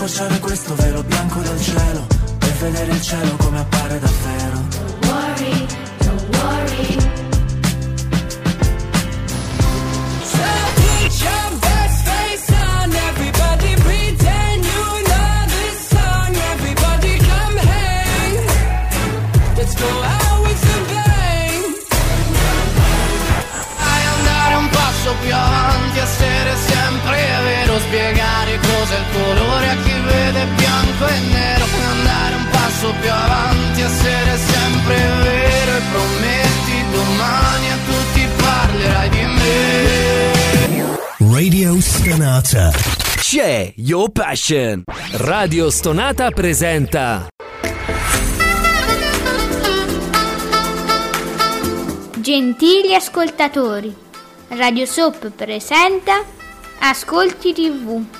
squarciare questo velo bianco del cielo E vedere il cielo come appare davvero Don't worry, don't worry So put your best face on Everybody pretend you know this song Everybody come hang Let's go out with the bang Dai andare un passo più avanti, essere sempre vero, spiegare cos'è il colore a chi vede bianco e nero. Andare un passo più avanti, essere sempre vero e prometti domani a tutti parlerai di me. Radio Stonata. C'è Your Passion. Radio Stonata presenta Gentili ascoltatori, Radio Soap presenta Ascolti TV.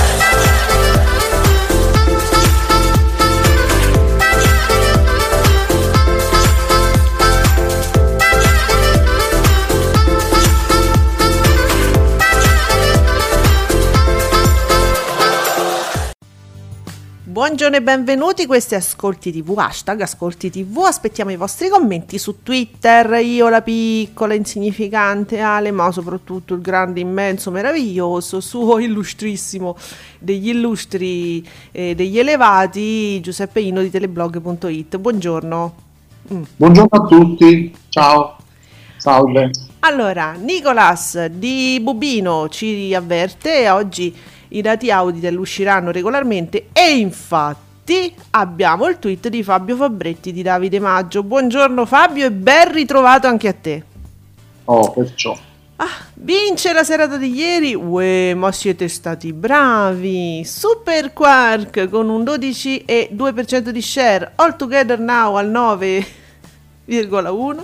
Buongiorno e benvenuti, questi è Ascolti TV, hashtag Ascolti TV, aspettiamo i vostri commenti su Twitter, io la piccola, insignificante Ale, ma soprattutto il grande, immenso, meraviglioso, suo illustrissimo, degli illustri, eh, degli elevati, Giuseppe Ino di teleblog.it, buongiorno. Mm. Buongiorno a tutti, ciao, salve. Allora, Nicolas di Bubino ci avverte oggi i dati Auditel usciranno regolarmente e infatti abbiamo il tweet di Fabio Fabretti di Davide Maggio. Buongiorno Fabio e ben ritrovato anche a te. Oh, perciò. Ah, vince la serata di ieri? Uè, ma siete stati bravi! Super Quark con un 12 e 2% di share, all together now al 9,1.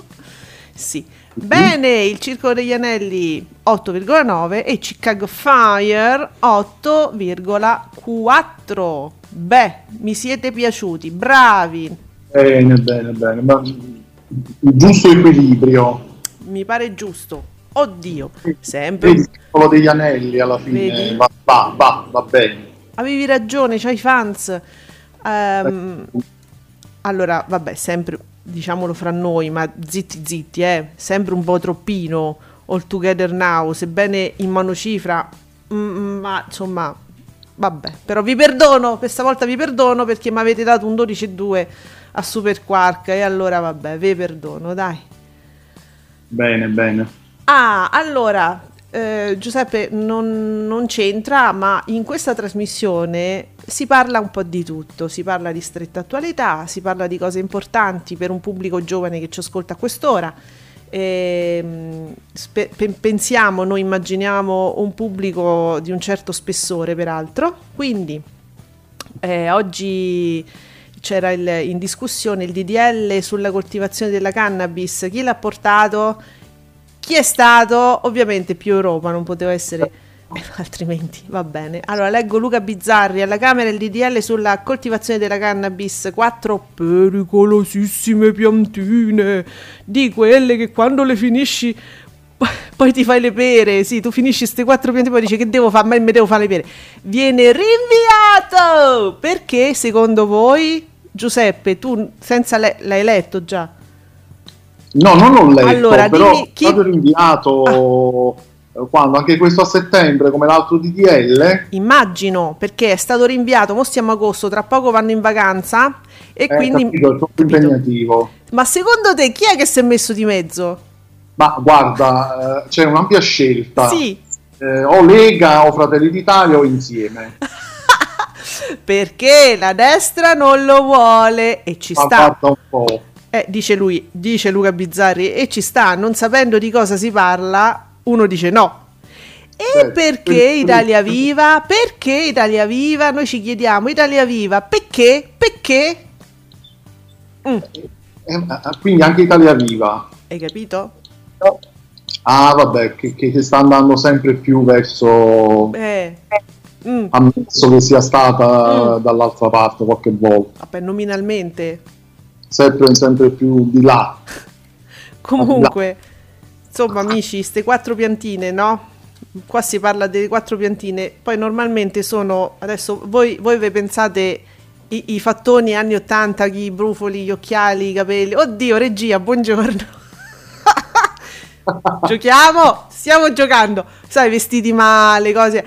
Sì. Bene, il Circolo degli Anelli 8,9 e Chicago Fire 8,4. Beh, mi siete piaciuti, bravi. Bene, bene, bene. Ma giusto equilibrio. Mi pare giusto. Oddio, sempre. Il circolo degli anelli alla fine va, va, va, va bene. Avevi ragione, c'hai fans. Ehm, allora, vabbè, sempre diciamolo fra noi, ma zitti zitti, eh, sempre un po' troppino all together now, sebbene in monocifra, mm, ma insomma, vabbè, però vi perdono, questa volta vi perdono perché mi avete dato un 12,2 a Super Quark e allora vabbè, vi perdono, dai. Bene, bene. Ah, allora, eh, Giuseppe non, non c'entra, ma in questa trasmissione si parla un po' di tutto, si parla di stretta attualità, si parla di cose importanti per un pubblico giovane che ci ascolta a quest'ora. Ehm, spe- pe- pensiamo, noi immaginiamo un pubblico di un certo spessore, peraltro, quindi eh, oggi c'era il- in discussione il DDL sulla coltivazione della cannabis, chi l'ha portato? Chi è stato? Ovviamente più Europa, non poteva essere altrimenti, va bene. Allora, leggo Luca Bizzarri, alla Camera il DDL sulla coltivazione della cannabis, quattro pericolosissime piantine, di quelle che quando le finisci poi ti fai le pere, sì, tu finisci queste quattro piante poi dici che devo fare, ma mi devo fare le pere. Viene rinviato! Perché secondo voi, Giuseppe, tu senza le- l'hai letto già? No, non l'ho letto, Allora, però dimmi è chi- Ah. stato rinviato eh, quando? Anche questo a settembre, come l'altro DDL? Immagino, perché è stato rinviato, mo stiamo a agosto, tra poco vanno in vacanza e Eh, quindi... capito, è troppo impegnativo. Ma secondo te chi è che si è messo di mezzo? Ma guarda, eh, c'è un'ampia scelta. Sì, Eh, o Lega o Fratelli d'Italia o insieme. perché la destra non lo vuole e ci Ma sta. un po'. Eh, dice lui, dice Luca Bizzarri, e ci sta, non sapendo di cosa si parla, uno dice no. E Certo, perché Italia Viva? Perché Italia Viva? Noi ci chiediamo, Italia Viva, perché? Perché? Mm, Eh, quindi anche Italia Viva. hai capito? Ah, vabbè, che, che- che sta andando sempre più verso. Eh, mm, Ammesso che sia stata Mm. dall'altra parte qualche volta, vabbè, nominalmente. Sempre, sempre più di là. Comunque, Insomma, amici, ste quattro piantine, no? Qua si parla delle quattro piantine, poi normalmente sono, adesso voi, voi vi pensate i, i fattoni anni 80, i brufoli, gli occhiali, i capelli. Oddio, regia, buongiorno. Giochiamo? Stiamo giocando. Sai, vestiti male, cose.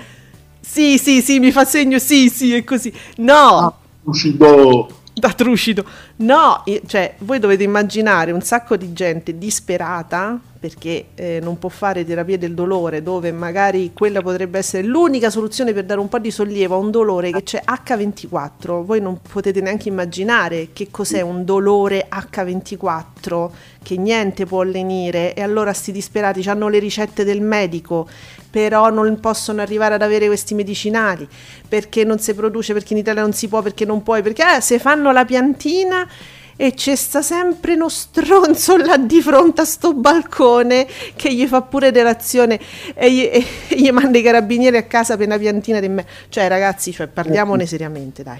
Sì, sì, sì, mi fa segno, sì, sì, è così. No, Lucido. da trucido. No, cioè, voi dovete immaginare un sacco di gente disperata perché eh, non può fare terapia del dolore, dove magari quella potrebbe essere l'unica soluzione per dare un po' di sollievo a un dolore che c'è H24. Voi non potete neanche immaginare che cos'è un dolore H24, che niente può lenire e allora sti disperati hanno le ricette del medico, però non possono arrivare ad avere questi medicinali perché non si produce, perché in Italia non si può, perché non puoi, perché eh, se fanno la piantina e c'è sta sempre uno stronzo là di fronte a sto balcone che gli fa pure delazione e gli, e gli manda i carabinieri a casa per una piantina di me. Cioè ragazzi, cioè, parliamone seriamente, dai.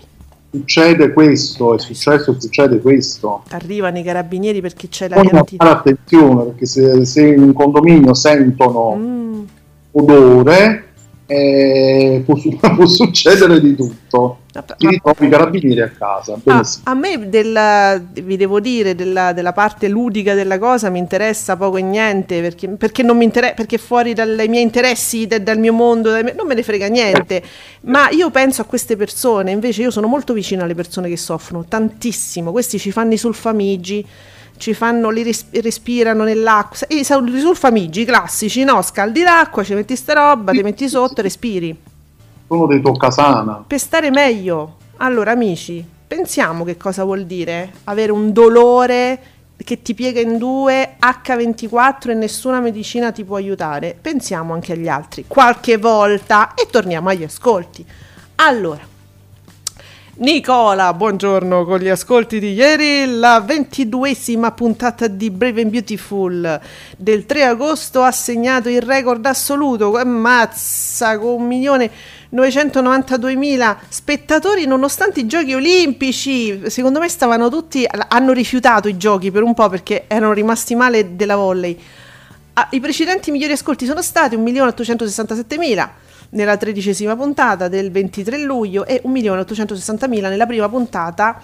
Succede questo, è successo succede questo. Arrivano i carabinieri perché c'è la Poi fare piantina. attenzione perché se, se in un condominio sentono Mm. odore eh, può, può succedere di tutto. Vabbè, Ti ritrovi i carabinieri a casa. Ah, a me della, vi devo dire della, della parte ludica della cosa mi interessa poco e niente perché, perché non mi interessa perché fuori dai miei interessi de- dal mio mondo dai non me ne frega niente ma io penso a queste persone invece io sono molto vicina alle persone che soffrono tantissimo questi ci fanno i sulfamigi ci fanno li res- respirano nell'acqua e i sul- i sulfamigi classici no scaldi l'acqua ci metti sta roba ti metti sotto respiri Sono dei toccasana. per stare meglio. Allora, amici, pensiamo che cosa vuol dire avere un dolore che ti piega in due H24 e nessuna medicina ti può aiutare. Pensiamo anche agli altri qualche volta e torniamo agli ascolti. Allora, Nicola, buongiorno con gli ascolti di ieri, la ventiduesima puntata di Brave and Beautiful del 3 agosto ha segnato il record assoluto, eh, mazza, con 1.992.000 spettatori nonostante i giochi olimpici, secondo me stavano tutti, hanno rifiutato i giochi per un po' perché erano rimasti male della volley. Ah, I precedenti migliori ascolti sono stati 1.867.000 nella tredicesima puntata del 23 luglio e 1.860.000 nella prima puntata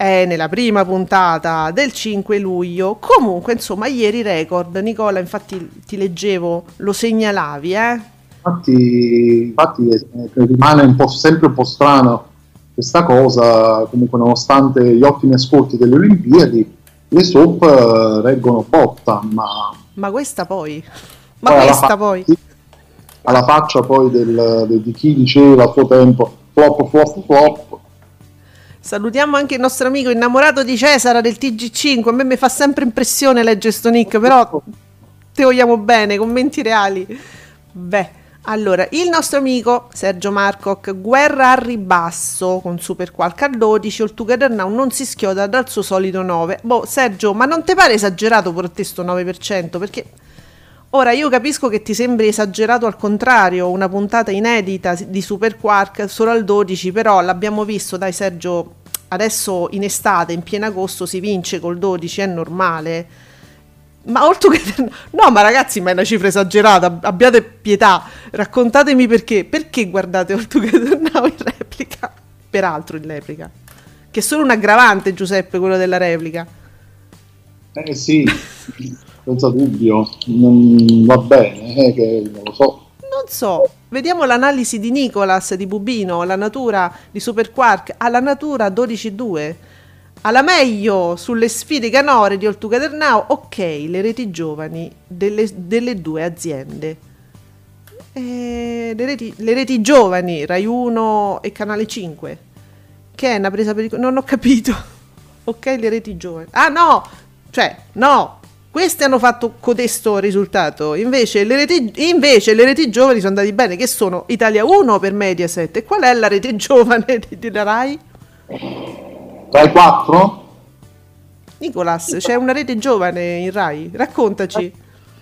eh, nella prima puntata del 5 luglio. Comunque, insomma, ieri record. Nicola, infatti ti leggevo, lo segnalavi, eh? Infatti, infatti eh, rimane un po', sempre un po' strano questa cosa, comunque nonostante gli ottimi ascolti delle Olimpiadi, le soap eh, reggono botta, ma Ma questa poi. Ma questa poi. Alla faccia poi del, del- di chi diceva a suo tempo flop, flop, flop, Salutiamo anche il nostro amico innamorato di Cesara del TG5. A me mi fa sempre impressione leggere sto nick, però te vogliamo bene, commenti reali. Beh, allora, il nostro amico Sergio Marcoc, guerra al ribasso con Super Quark al 12, All Together Now non si schioda dal suo solito 9. Boh, Sergio, ma non ti pare esagerato pure te sto 9%? Perché Ora io capisco che ti sembri esagerato al contrario, una puntata inedita di Super Quark solo al 12, però l'abbiamo visto, dai Sergio, adesso in estate, in pieno agosto si vince col 12, è normale. Ma oltre che... No, ma ragazzi, ma è una cifra esagerata, abbiate pietà, raccontatemi perché. Perché guardate All Together Now in replica? Peraltro in replica. Che è solo un aggravante, Giuseppe, quello della replica. eh sì, senza dubbio, non va bene, eh, che non lo so. Non so, vediamo l'analisi di Nicolas di Bubino, la natura di Super Quark, alla natura 12.2. Alla meglio sulle sfide canore di Now, ok, le reti giovani delle, delle due aziende. Eh, le, reti, le reti giovani, Rai 1 e Canale 5. Che è una presa per Non ho capito. Ok, le reti giovani. Ah no! Cioè, no! Queste hanno fatto codesto risultato. Invece le, reti, invece le reti giovani sono andati bene, che sono Italia 1 per Mediaset. E qual è la rete giovane di- della Rai? Rai 4? Nicolas, c'è una rete giovane in Rai. Raccontaci.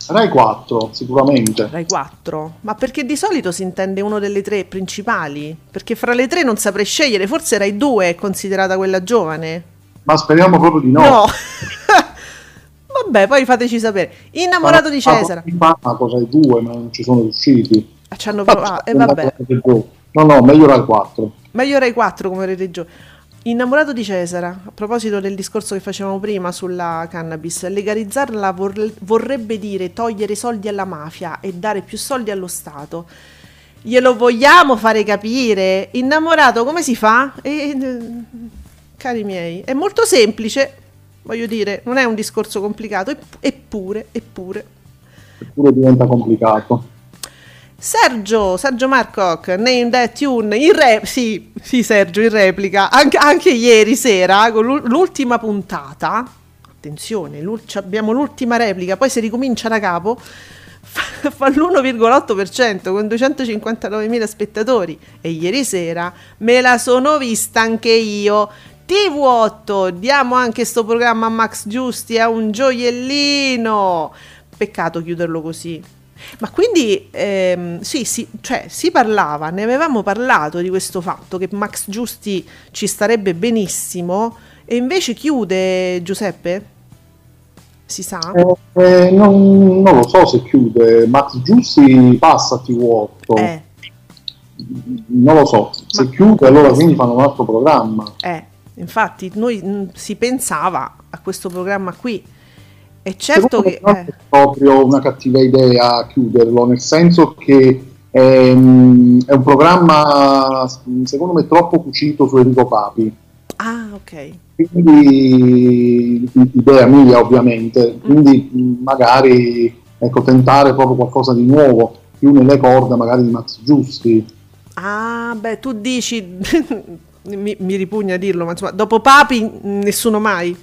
Rai 4, sicuramente. Rai 4. Ma perché di solito si intende uno delle tre principali? Perché fra le tre non saprei scegliere. Forse Rai 2 è considerata quella giovane. Ma speriamo proprio di no. No. Va Vabbè, poi fateci sapere. Innamorato di Cesare. Ma cosa i due, ma non ci sono riusciti. Ah, Ci hanno provato. E vabbè. No, no, meglio Rai 4. Meglio Rai 4 come Rete Gio. Innamorato di Cesare, a proposito del discorso che facevamo prima sulla cannabis, legalizzarla vor- vorrebbe dire togliere soldi alla mafia e dare più soldi allo Stato. Glielo vogliamo fare capire? Innamorato come si fa? E, eh, cari miei, è molto semplice, voglio dire, non è un discorso complicato, epp- eppure, eppure. Eppure diventa complicato. Sergio, Sergio Marcoc, Name That Tune, in re- sì, sì Sergio, in replica, anche, anche ieri sera con l'ul- l'ultima puntata, attenzione, l'ul- ci abbiamo l'ultima replica, poi si ricomincia da capo, fa, fa l'1,8% con 259.000 spettatori e ieri sera me la sono vista anche io. TV8, diamo anche sto programma a Max Giusti, è un gioiellino. Peccato chiuderlo così. Ma quindi ehm, sì, sì, cioè, si parlava, ne avevamo parlato di questo fatto che Max Giusti ci starebbe benissimo e invece chiude Giuseppe? Si sa? Eh, eh, non, non lo so se chiude. Max Giussi passa a TV8. Eh, Non lo so. Se Ma- chiude, allora quindi fanno un altro programma. eh, infatti noi mh, si pensava a questo programma qui e certo che... me non eh, è proprio una cattiva idea chiuderlo, nel senso che ehm, è un programma, secondo me, troppo cucito su Enrico Papi. ah, ok. Quindi, idea mia ovviamente, quindi mh, magari ecco, tentare proprio qualcosa di nuovo, più nelle corde magari di Max Giusti. Ah, beh, tu dici... mi, mi ripugna dirlo, ma insomma, dopo Papi mh, nessuno mai.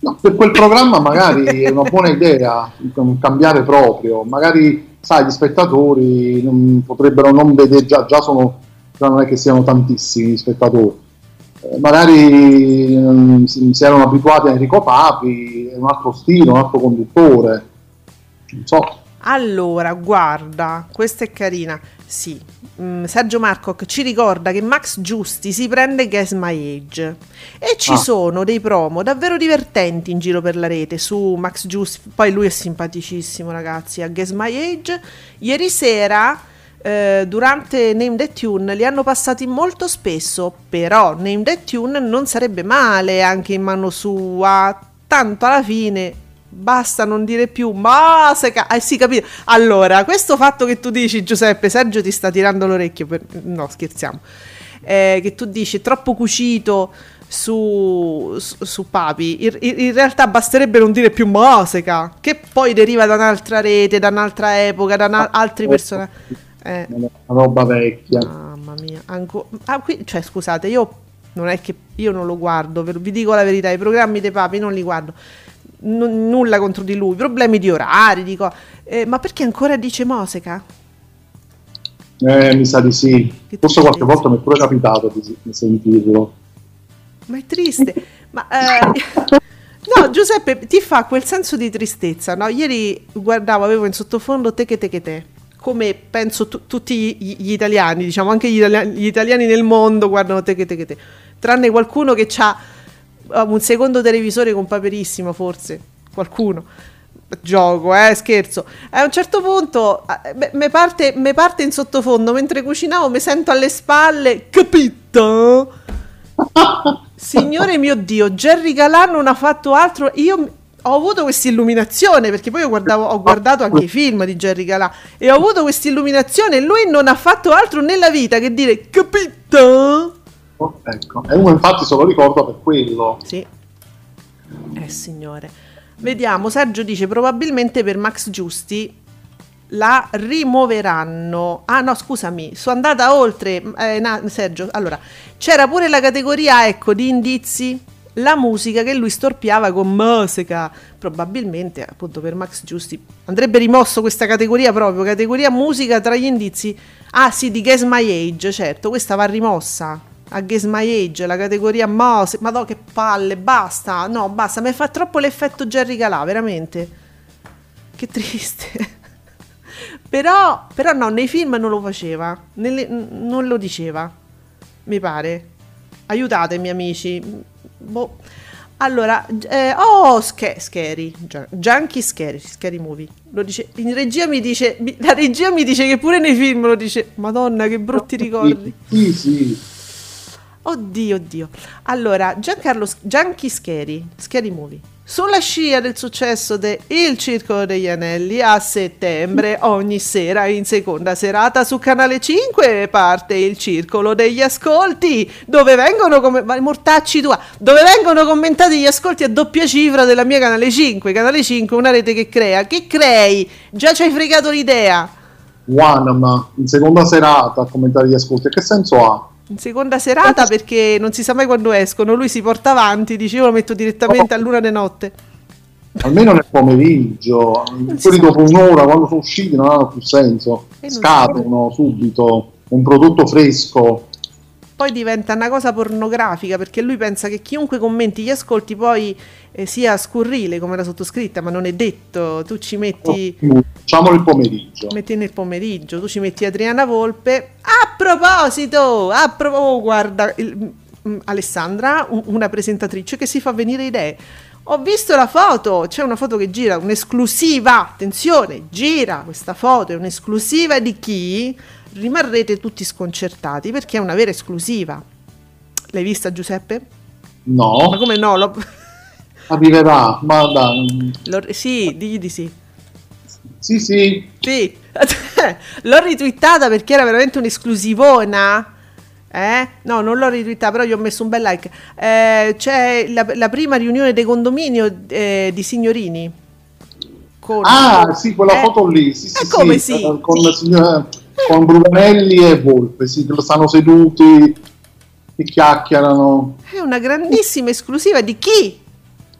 No, per quel programma magari è una buona idea cambiare proprio, magari sai, gli spettatori non- potrebbero non vedere, già, già sono, già non è che siano tantissimi gli spettatori, Eh, magari mm, si, si erano abituati a Enrico Papi, è un altro stile, un altro conduttore, non so, Allora, guarda, questa è carina. Sì, mm, Sergio Marcoc ci ricorda che Max Giusti si prende Guess My Age e ci Ah. sono dei promo davvero divertenti in giro per la rete su Max Giusti. Poi lui è simpaticissimo, ragazzi. A Guess My Age, ieri sera. eh, durante Name That Tune li hanno passati molto spesso, però Name That Tune non sarebbe male anche in mano sua, tanto alla fine basta non dire più ma se ca- eh, sì capito allora questo fatto che tu dici Giuseppe Sergio ti sta tirando l'orecchio per... no scherziamo Eh, che tu dici troppo cucito su, su, su Papi in, in- realtà basterebbe non dire più Moseca che poi deriva da un'altra rete da un'altra epoca da na- altri personaggi eh, una roba vecchia. Mamma mia, anco- ah, qui- cioè scusate, io non è che io non lo guardo, vi dico la verità, i programmi dei papi non li guardo. N- nulla contro di lui, problemi di orari, dico, eh, ma perché ancora dice Moseca? Eh, mi sa di sì, Che forse qualche tristezza. volta mi è pure capitato di, sentirlo. Ma è triste. ma eh, no, Giuseppe ti fa quel senso di tristezza, no? Ieri guardavo, avevo in sottofondo te che te che te. Come penso tu- tutti gli, gli italiani, diciamo anche gli italiani, gli italiani nel mondo guardano te che te che te. Tranne qualcuno che ha un secondo televisore con paperissimo, forse. Qualcuno. Gioco, eh, scherzo. A un certo punto mi parte, me parte in sottofondo mentre cucinavo, mi sento alle spalle, capito? Signore mio Dio, Jerry Galà non ha fatto altro. Io ho avuto questa illuminazione perché poi io guardavo- ho guardato anche i film di Jerry Galà e ho avuto questa illuminazione. Lui non ha fatto altro nella vita che dire capito? Oh, ecco, e uno infatti se lo ricorda per quello. Sì. Eh signore. Vediamo, Sergio dice probabilmente per Max Giusti la rimuoveranno. Ah no, scusami, sono andata oltre. eh, na- Sergio, allora, c'era pure la categoria, ecco, di indizi. La musica che lui storpiava con musica. Probabilmente, appunto, per Max Giusti andrebbe rimosso questa categoria proprio, categoria musica tra gli indizi. Ah sì, di Guess My Age, certo, questa va rimossa. A Guess My Age, la categoria musica. Ma no, che palle, basta. No, basta, mi fa troppo l'effetto Jerry Calà, veramente. Che triste. però, però no, nei film non lo faceva, nelle- non lo diceva, mi pare. Aiutatemi amici. Boh. Allora, eh, oh, sche- scary, Junkie Scary, Scary Movie. Lo dice, in regia mi dice, mi- la regia mi dice che pure nei film lo dice, Madonna, che brutti ricordi. Sì, sì. Oddio, oddio. Allora, Giancarlo Gianchi Scheri, Scary Movie. Sulla scia del successo de Il Circolo degli Anelli, a settembre, ogni sera in seconda serata su Canale 5 parte il Circolo degli Ascolti, dove vengono come mortacci tua, dove vengono commentati gli ascolti a doppia cifra della mia Canale 5. Canale 5 una rete che crea, che crei? Già ci hai fregato l'idea. One, in seconda serata a commentare gli ascolti. Che senso ha? In seconda serata perché non si sa mai quando escono, lui si porta avanti, dice io lo metto direttamente a luna di notte. Almeno nel pomeriggio, sa. dopo un'ora, quando sono usciti, non hanno più senso. Scadono subito. Un prodotto fresco. Poi diventa una cosa pornografica perché lui pensa che chiunque commenti gli ascolti poi eh, sia scurrile come la sottoscritta, ma non è detto. Tu ci metti, Facciamolo il pomeriggio. metti nel pomeriggio, tu ci metti Adriana Volpe. A proposito, a pro- oh, guarda, il- mm, Alessandra, un- una presentatrice che si fa venire idee. Ho visto la foto, c'è una foto che gira, un'esclusiva, attenzione, gira questa foto, è un'esclusiva di chi? Rimarrete tutti sconcertati perché è una vera esclusiva. L'hai vista Giuseppe? Ma No, come no? L'ho- arriverà. Ma dai. l'ho- sì, digli di sì. Sì, sì. Sì, l'ho ritwittata perché era veramente un'esclusivona. Eh? No, non l'ho ritwittata, però gli ho messo un bel like. Eh, c'è la, la prima riunione di condominio eh, di signorini. Con- Ah, sì, quella Eh? foto lì. Sì, sì, Eh, come sì, Con, Sì. signora- con Bruganelli e Volpe, sì, che stanno seduti e chiacchierano. È una grandissima esclusiva di chi?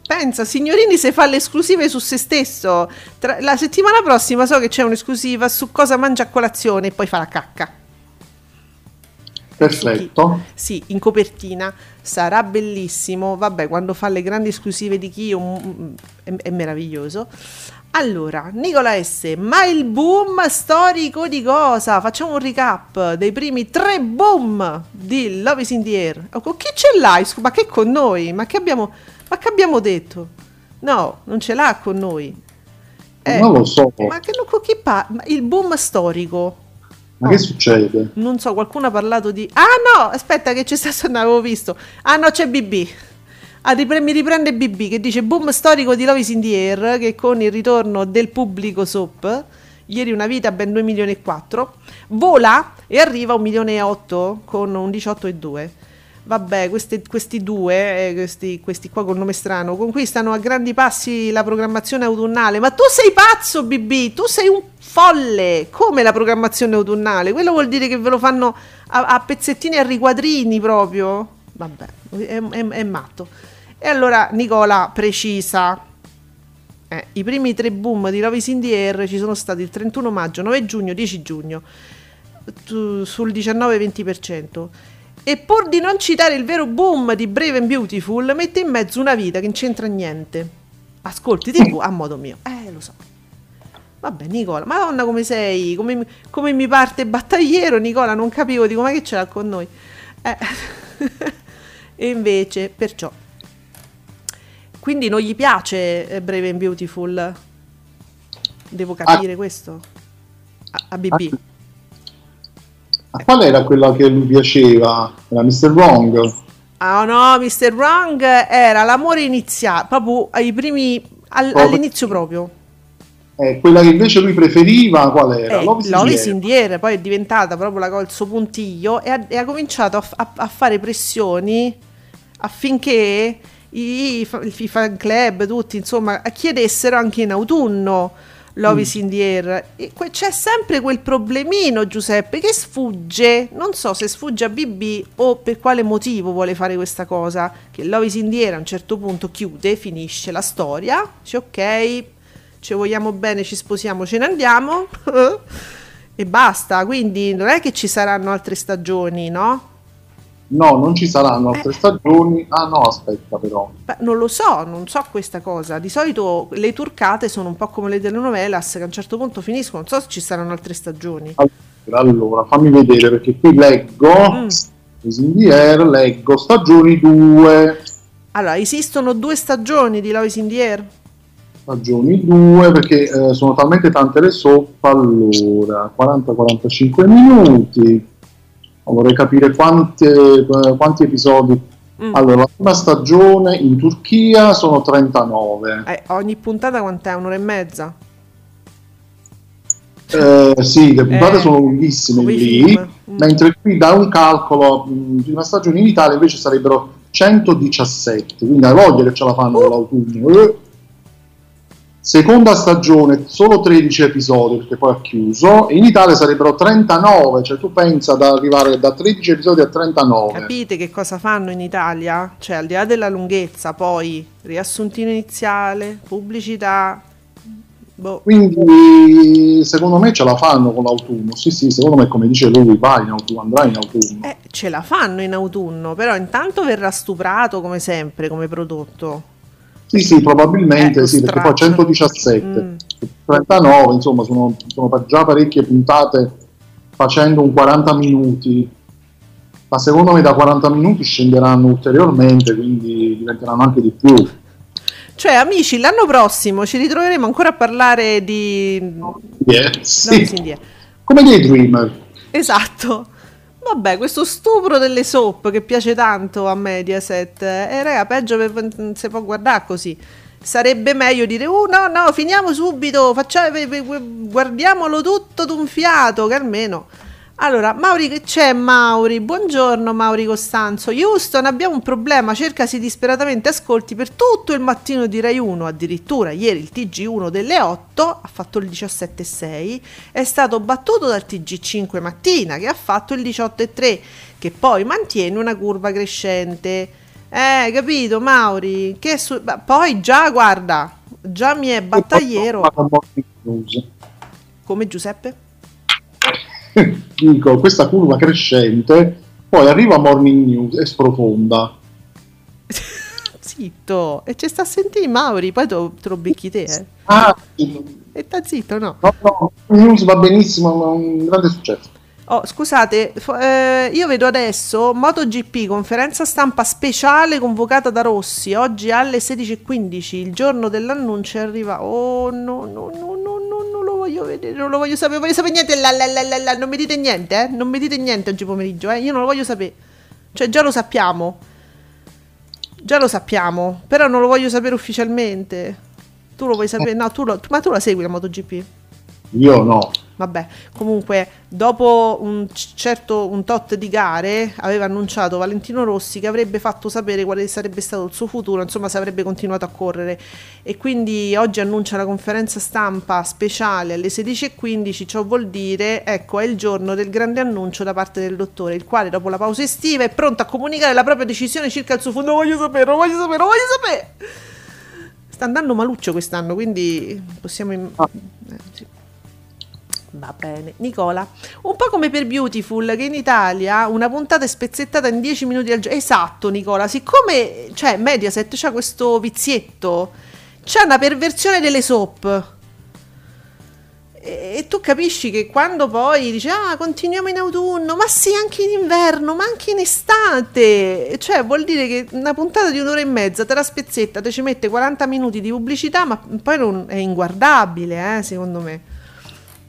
Pensa, signorini se fa le esclusive su se stesso. Tra- la settimana prossima so che c'è un'esclusiva su cosa mangia a colazione e poi fa la cacca. Perfetto. Sì, in copertina sarà bellissimo. Vabbè, quando fa le grandi esclusive di chi è, è meraviglioso. Allora, Nicola S. Ma il boom storico di cosa? Facciamo un recap dei primi tre boom di Love is in the Air. Oh, con chi ce l'hai? Ma che con noi? Ma che abbiamo, ma che abbiamo detto? No, non ce l'ha con noi. Eh, non lo so. Ma che con chi pa- ma Il boom storico. Ma che succede? Non so, qualcuno ha parlato di. Ah no, aspetta, che c'è stato, non avevo visto. Ah no, c'è BB. Ah, mi riprende BB che dice boom storico di Love is in the Air che con il ritorno del pubblico soap, ieri una vita ben 2 milioni e 4, vola e arriva a 1 milione e 8 con un 18 e 2. Vabbè, questi, questi due, eh, questi, questi qua col nome strano, conquistano a grandi passi la programmazione autunnale. Ma tu sei pazzo, BB, tu sei un folle. Come la programmazione autunnale? Quello vuol dire che ve lo fanno a, a pezzettini, a riquadrini proprio. Vabbè, è, è- è matto. E allora Nicola precisa. Eh, I primi tre boom di Love is in the ci sono stati il 31 maggio, 9 giugno, 10 giugno, tu- sul 19-20%. E pur di non citare il vero boom di Brave and Beautiful, mette in mezzo una vita che non c'entra niente. Ascolti TV a modo mio. Eh, lo so. Vabbè, Nicola, madonna come sei, come, come mi parte battagliero, Nicola, non capivo, dico, ma che ce l'ha con noi? Eh. e invece, perciò. Quindi non gli piace eh, Brave and Beautiful? Devo capire questo? A, a BB. Ma qual era quella che lui piaceva? Era Mr. Wrong? Ah no, Mr. Wrong era l'amore iniziale, proprio ai primi, al- Proprio- all'inizio proprio. Eh, quella che invece lui preferiva, qual era? Eh, Love is in Love the is Air. in the Air, poi è diventata proprio la, il suo puntiglio e ha, e ha cominciato a, a- a fare pressioni affinché i, i fa- i fan club, tutti insomma, chiedessero anche in autunno Love is in the Air. E c'è sempre quel problemino, Giuseppe, che sfugge, non so se sfugge a BB o per quale motivo vuole fare questa cosa, che Love is in the Air a un certo punto chiude, finisce la storia, dice ok, ci vogliamo bene, ci sposiamo, ce ne andiamo e basta. Quindi non è che ci saranno altre stagioni, no? No, non ci saranno altre Eh. stagioni. Ah no, aspetta però. Beh, non lo so, non so questa cosa. Di solito le turcate sono un po' come le telenovelas che a un certo punto finiscono. Non so se ci saranno altre stagioni. Allora, allora, fammi vedere perché qui leggo Mm. In Air, leggo stagioni 2. Allora, esistono due stagioni di Lois in the Air? stagioni 2 perché eh, sono talmente tante le soap allora 40-45 minuti vorrei capire quante, eh, quanti episodi Mm. allora la prima stagione in Turchia sono 39 Eh, ogni puntata quant'è? Un'ora e mezza? Eh, sì le puntate Eh, sono lunghissime lì film. Mm. mentre qui da un calcolo prima stagione in Italia invece sarebbero 117 quindi hai voglia che ce la fanno Uh. l'autunno Eh. Seconda stagione, solo 13 episodi perché poi ha chiuso. In Italia sarebbero 39, cioè tu pensa ad arrivare da 13 episodi a 39. Capite che cosa fanno in Italia? Cioè, al di là della lunghezza, poi riassuntino iniziale, pubblicità. Boh. Quindi secondo me ce la fanno con l'autunno. Sì, sì, secondo me come dice lui, vai in autunno, andrà in autunno. Eh, ce la fanno in autunno, però intanto verrà stuprato come sempre, come prodotto. Sì, sì, probabilmente Eh, sì, perché poi straccio. 117, Mm. 39, insomma, sono, sono già parecchie puntate facendo un 40 minuti. Ma secondo me da 40 minuti scenderanno ulteriormente, quindi diventeranno anche di più. Cioè, amici, l'anno prossimo ci ritroveremo ancora a parlare di... Yeah, sì. Come Daydreamer. Esatto. Vabbè, questo stupro delle soap che piace tanto a Mediaset. E raga, peggio per, non si può guardare così. Sarebbe meglio dire, oh no, no, finiamo subito, facciamo, guardiamolo tutto d'un fiato, che almeno... Allora, Mauri, che c'è Mauri? Buongiorno Mauri Costanzo. Houston, abbiamo un problema, cercasi disperatamente ascolti per tutto il mattino di Rai 1, addirittura ieri il TG1 delle 8 ha fatto il 17,6, è stato battuto dal TG5 mattina che ha fatto il 18,3, che poi mantiene una curva crescente. Eh, capito Mauri? Che su- ma poi già, guarda, già mi è battagliero, come Giuseppe? Dico, questa curva crescente, poi arriva Morning News e sprofonda. Zitto, e ci sta a sentire Mauri, poi te, lo becchi te, eh. Ah, E sta zitto, no? no, no, News va benissimo, è un grande successo. Oh, scusate, eh, io vedo adesso MotoGP, conferenza stampa speciale convocata da Rossi, oggi alle 16.15, il giorno dell'annuncio arriva... Oh no, no, no, no, no, lo voglio vedere, non lo voglio sapere, voglio sapere niente, la, la, la, non mi dite niente, eh? Non mi dite niente oggi pomeriggio, eh? Io non lo voglio sapere. Cioè, già lo sappiamo. Già lo sappiamo, però non lo voglio sapere ufficialmente. Tu lo vuoi sapere? No, tu lo- ma tu la segui la MotoGP? Io no. Vabbè, comunque, dopo un certo un tot di gare, aveva annunciato Valentino Rossi che avrebbe fatto sapere quale sarebbe stato il suo futuro, insomma, se avrebbe continuato a correre. E quindi oggi annuncia la conferenza stampa speciale alle 16.15. Ciò vuol dire, ecco, è il giorno del grande annuncio da parte del dottore, il quale, dopo la pausa estiva, è pronto a comunicare la propria decisione circa il suo futuro. Lo voglio sapere, lo voglio sapere, lo voglio sapere. Sta andando maluccio quest'anno, quindi possiamo. im- eh, sì. Va bene, Nicola. Un po' come per Beautiful, che in Italia una puntata è spezzettata in 10 minuti al giorno. Esatto, Nicola. Siccome cioè, Mediaset c'ha questo vizietto, c'è una perversione delle soap. E, e tu capisci che quando poi dici, ah, continuiamo in autunno, ma sì, anche in inverno, ma anche in estate. Cioè, vuol dire che una puntata di un'ora e mezza te la spezzetta, te ci mette 40 minuti di pubblicità, ma poi non, è inguardabile, eh, secondo me.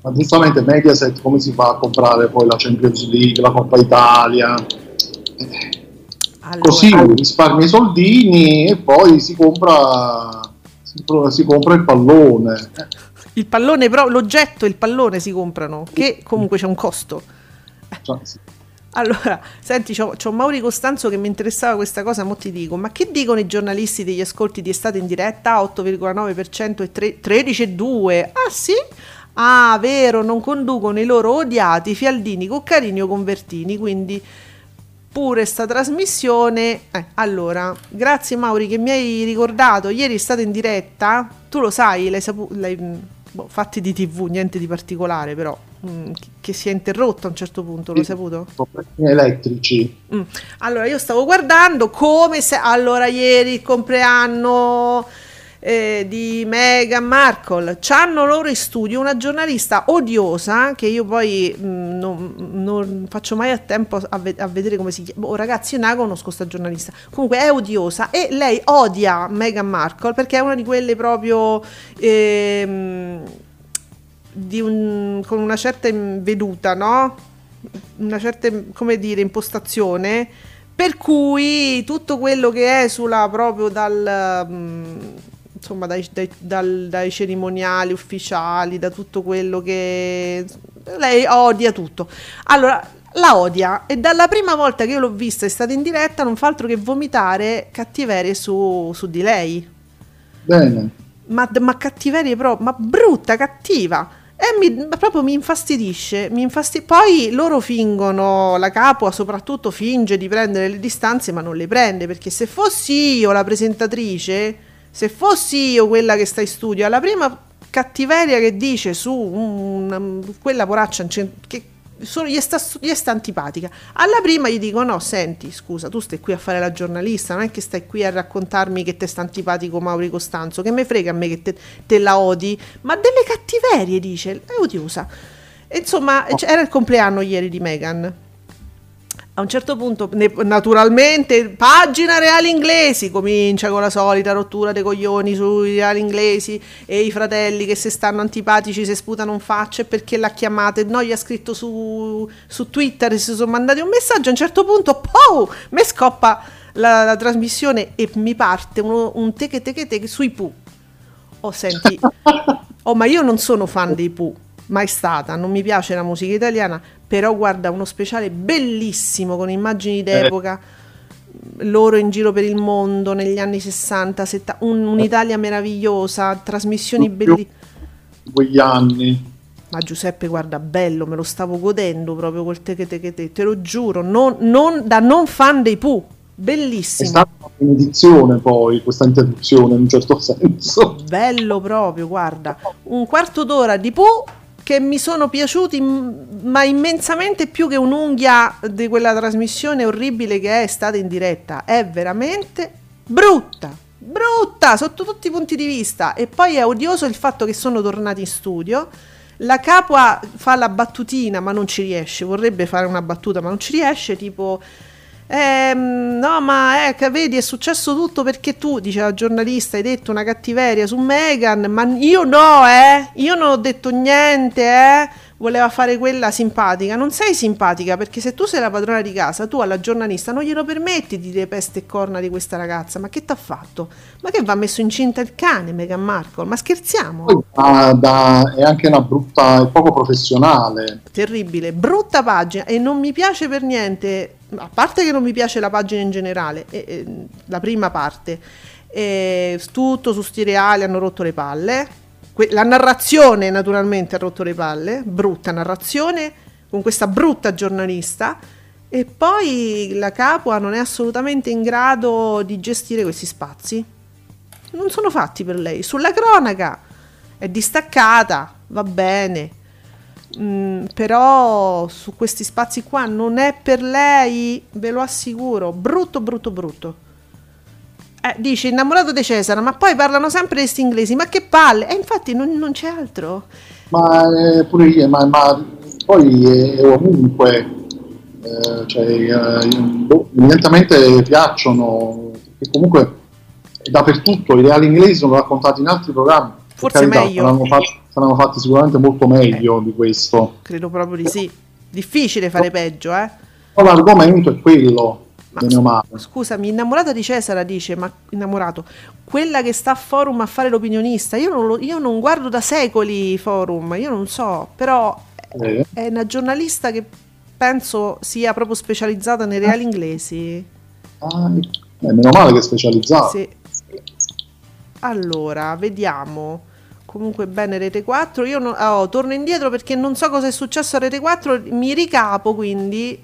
Ma giustamente Mediaset come si fa a comprare poi la Champions League, la Coppa Italia? Allora, Così risparmia i soldini e poi si compra, si, si compra il pallone. il pallone, però l'oggetto e il pallone si comprano, che comunque c'è un costo. Cioè, sì. Allora, senti, c'ho, c'ho Mauri Costanzo che mi interessava questa cosa, mo ti dico, ma che dicono i giornalisti degli ascolti di estate in diretta? 8,9% e tre- 13,2%. Ah sì? Ah, vero, non conducono i loro odiati Fialdini, Coccarini o Convertini, quindi pure sta trasmissione. Eh, allora, grazie Mauri che mi hai ricordato, ieri è stata in diretta, tu lo sai, l'hai saputo, boh, fatti di tv, niente di particolare però, mm, che- che si è interrotto a un certo punto, l'hai saputo? Problemi elettrici. Mm. Allora, io stavo guardando come se. Allora, ieri il compleanno eh, di Meghan Markle. C'hanno loro in studio una giornalista odiosa che io poi mh, non, non faccio mai a tempo a, ve- a vedere come si chiama. Oh, ragazzi, io non conosco sta giornalista. Comunque è odiosa e lei odia Meghan Markle perché è una di quelle proprio ehm, di un- con una certa veduta, no? Una certa, come dire, impostazione. Per cui tutto quello che è sulla proprio dal, mm, insomma, dai, dai- dal- dai cerimoniali ufficiali, da tutto quello che lei odia tutto. Allora, la odia e dalla prima volta che io l'ho vista è stata in diretta non fa altro che vomitare cattiverie su, su di lei. Bene. Ma, ma cattiverie proprio, ma brutta, cattiva. E mi, proprio mi infastidisce, mi infasti- Poi loro fingono, la capua soprattutto finge di prendere le distanze, ma non le prende, perché se fossi io la presentatrice, se fossi io quella che sta in studio, alla prima cattiveria che dice su un- quella poraccia che solo gli sta, gli sta antipatica. Alla prima gli dico: No, senti, scusa, tu stai qui a fare la giornalista, non è che stai qui a raccontarmi che te sta antipatico Mauri Costanzo. Che me frega a me che te, te la odi, ma delle cattiverie, dice, è odiosa. E insomma, c- era il compleanno ieri di Meghan. A un certo punto, naturalmente, pagina reali inglesi, comincia con la solita rottura dei coglioni sui reali inglesi e i fratelli che se stanno antipatici se sputano un faccio e perché l'ha chiamata e no, gli ha scritto su, su Twitter e si sono mandati un messaggio. A un certo punto, pow, mi scoppa la, la trasmissione e mi parte uno- un teche teche teche sui Pooh. Oh, senti, oh, ma io non sono fan dei Pooh, mai stata, non mi piace la musica italiana, però guarda, uno speciale bellissimo con immagini d'epoca, loro in giro per il mondo negli anni 60, 70, un- un'Italia meravigliosa, trasmissioni bellissime. Quegli anni. Ma Giuseppe, guarda, bello, me lo stavo godendo proprio quel teche teche te, te lo giuro, non, non- da non fan dei Pooh, È bellissimo. stata una benedizione poi questa interruzione in un certo senso. Bello proprio, guarda, un quarto d'ora di Pooh che mi sono piaciuti m- ma immensamente più che un'unghia di quella trasmissione orribile che è stata in diretta. È veramente brutta, brutta sotto tutti i punti di vista. E poi è odioso il fatto che sono tornati in studio. La capua fa la battutina ma non ci riesce, vorrebbe fare una battuta ma non ci riesce, tipo... Ehm, no, ma eh, vedi, è successo tutto perché tu, dice la giornalista, hai detto una cattiveria su Meghan, ma io no, eh, io non ho detto niente, eh. Voleva fare quella simpatica. Non sei simpatica perché se tu sei la padrona di casa, tu alla giornalista non glielo permetti di dire peste e corna di questa ragazza. Ma che t'ha fatto? Ma che va messo incinta il cane, Meghan Markle? Ma scherziamo? Da- da- è anche una brutta, è poco professionale. terribile, brutta pagina e non mi piace per niente, a parte che non mi piace la pagina in generale, e- e, la prima parte, e tutto su sti reali hanno rotto le palle, Que- la narrazione naturalmente ha rotto le palle, brutta narrazione con questa brutta giornalista e poi la capua non è assolutamente in grado di gestire questi spazi. Non sono fatti per lei. Sulla cronaca è distaccata, va bene. Mm, però su questi spazi qua non è per lei, ve lo assicuro, brutto, brutto, brutto. Eh, dice innamorato di Cesare, ma poi parlano sempre questi inglesi, ma che palle! E infatti non, non c'è altro. Ma eh, pure io, ma, ma poi è, ovunque, eh, cioè, eh, evidentemente piacciono, che comunque dappertutto, i reali inglesi sono raccontati in altri programmi. Forse meglio. Saranno fatti, saranno fatti sicuramente molto meglio di questo. Credo proprio di sì. Difficile fare peggio, eh. L'argomento è quello, Ma. Scusami, innamorata di Cesare dice, ma innamorato, quella che sta a forum a fare l'opinionista, io non, lo- io non guardo da secoli i forum, io non so, però Eh, è una giornalista che penso sia proprio specializzata nei reali inglesi. ah, eh, meno male che è specializzato. Sì. Allora, vediamo. Comunque bene Rete 4. Io non- oh, torno indietro perché non so cosa è successo a Rete 4. Mi ricapo quindi.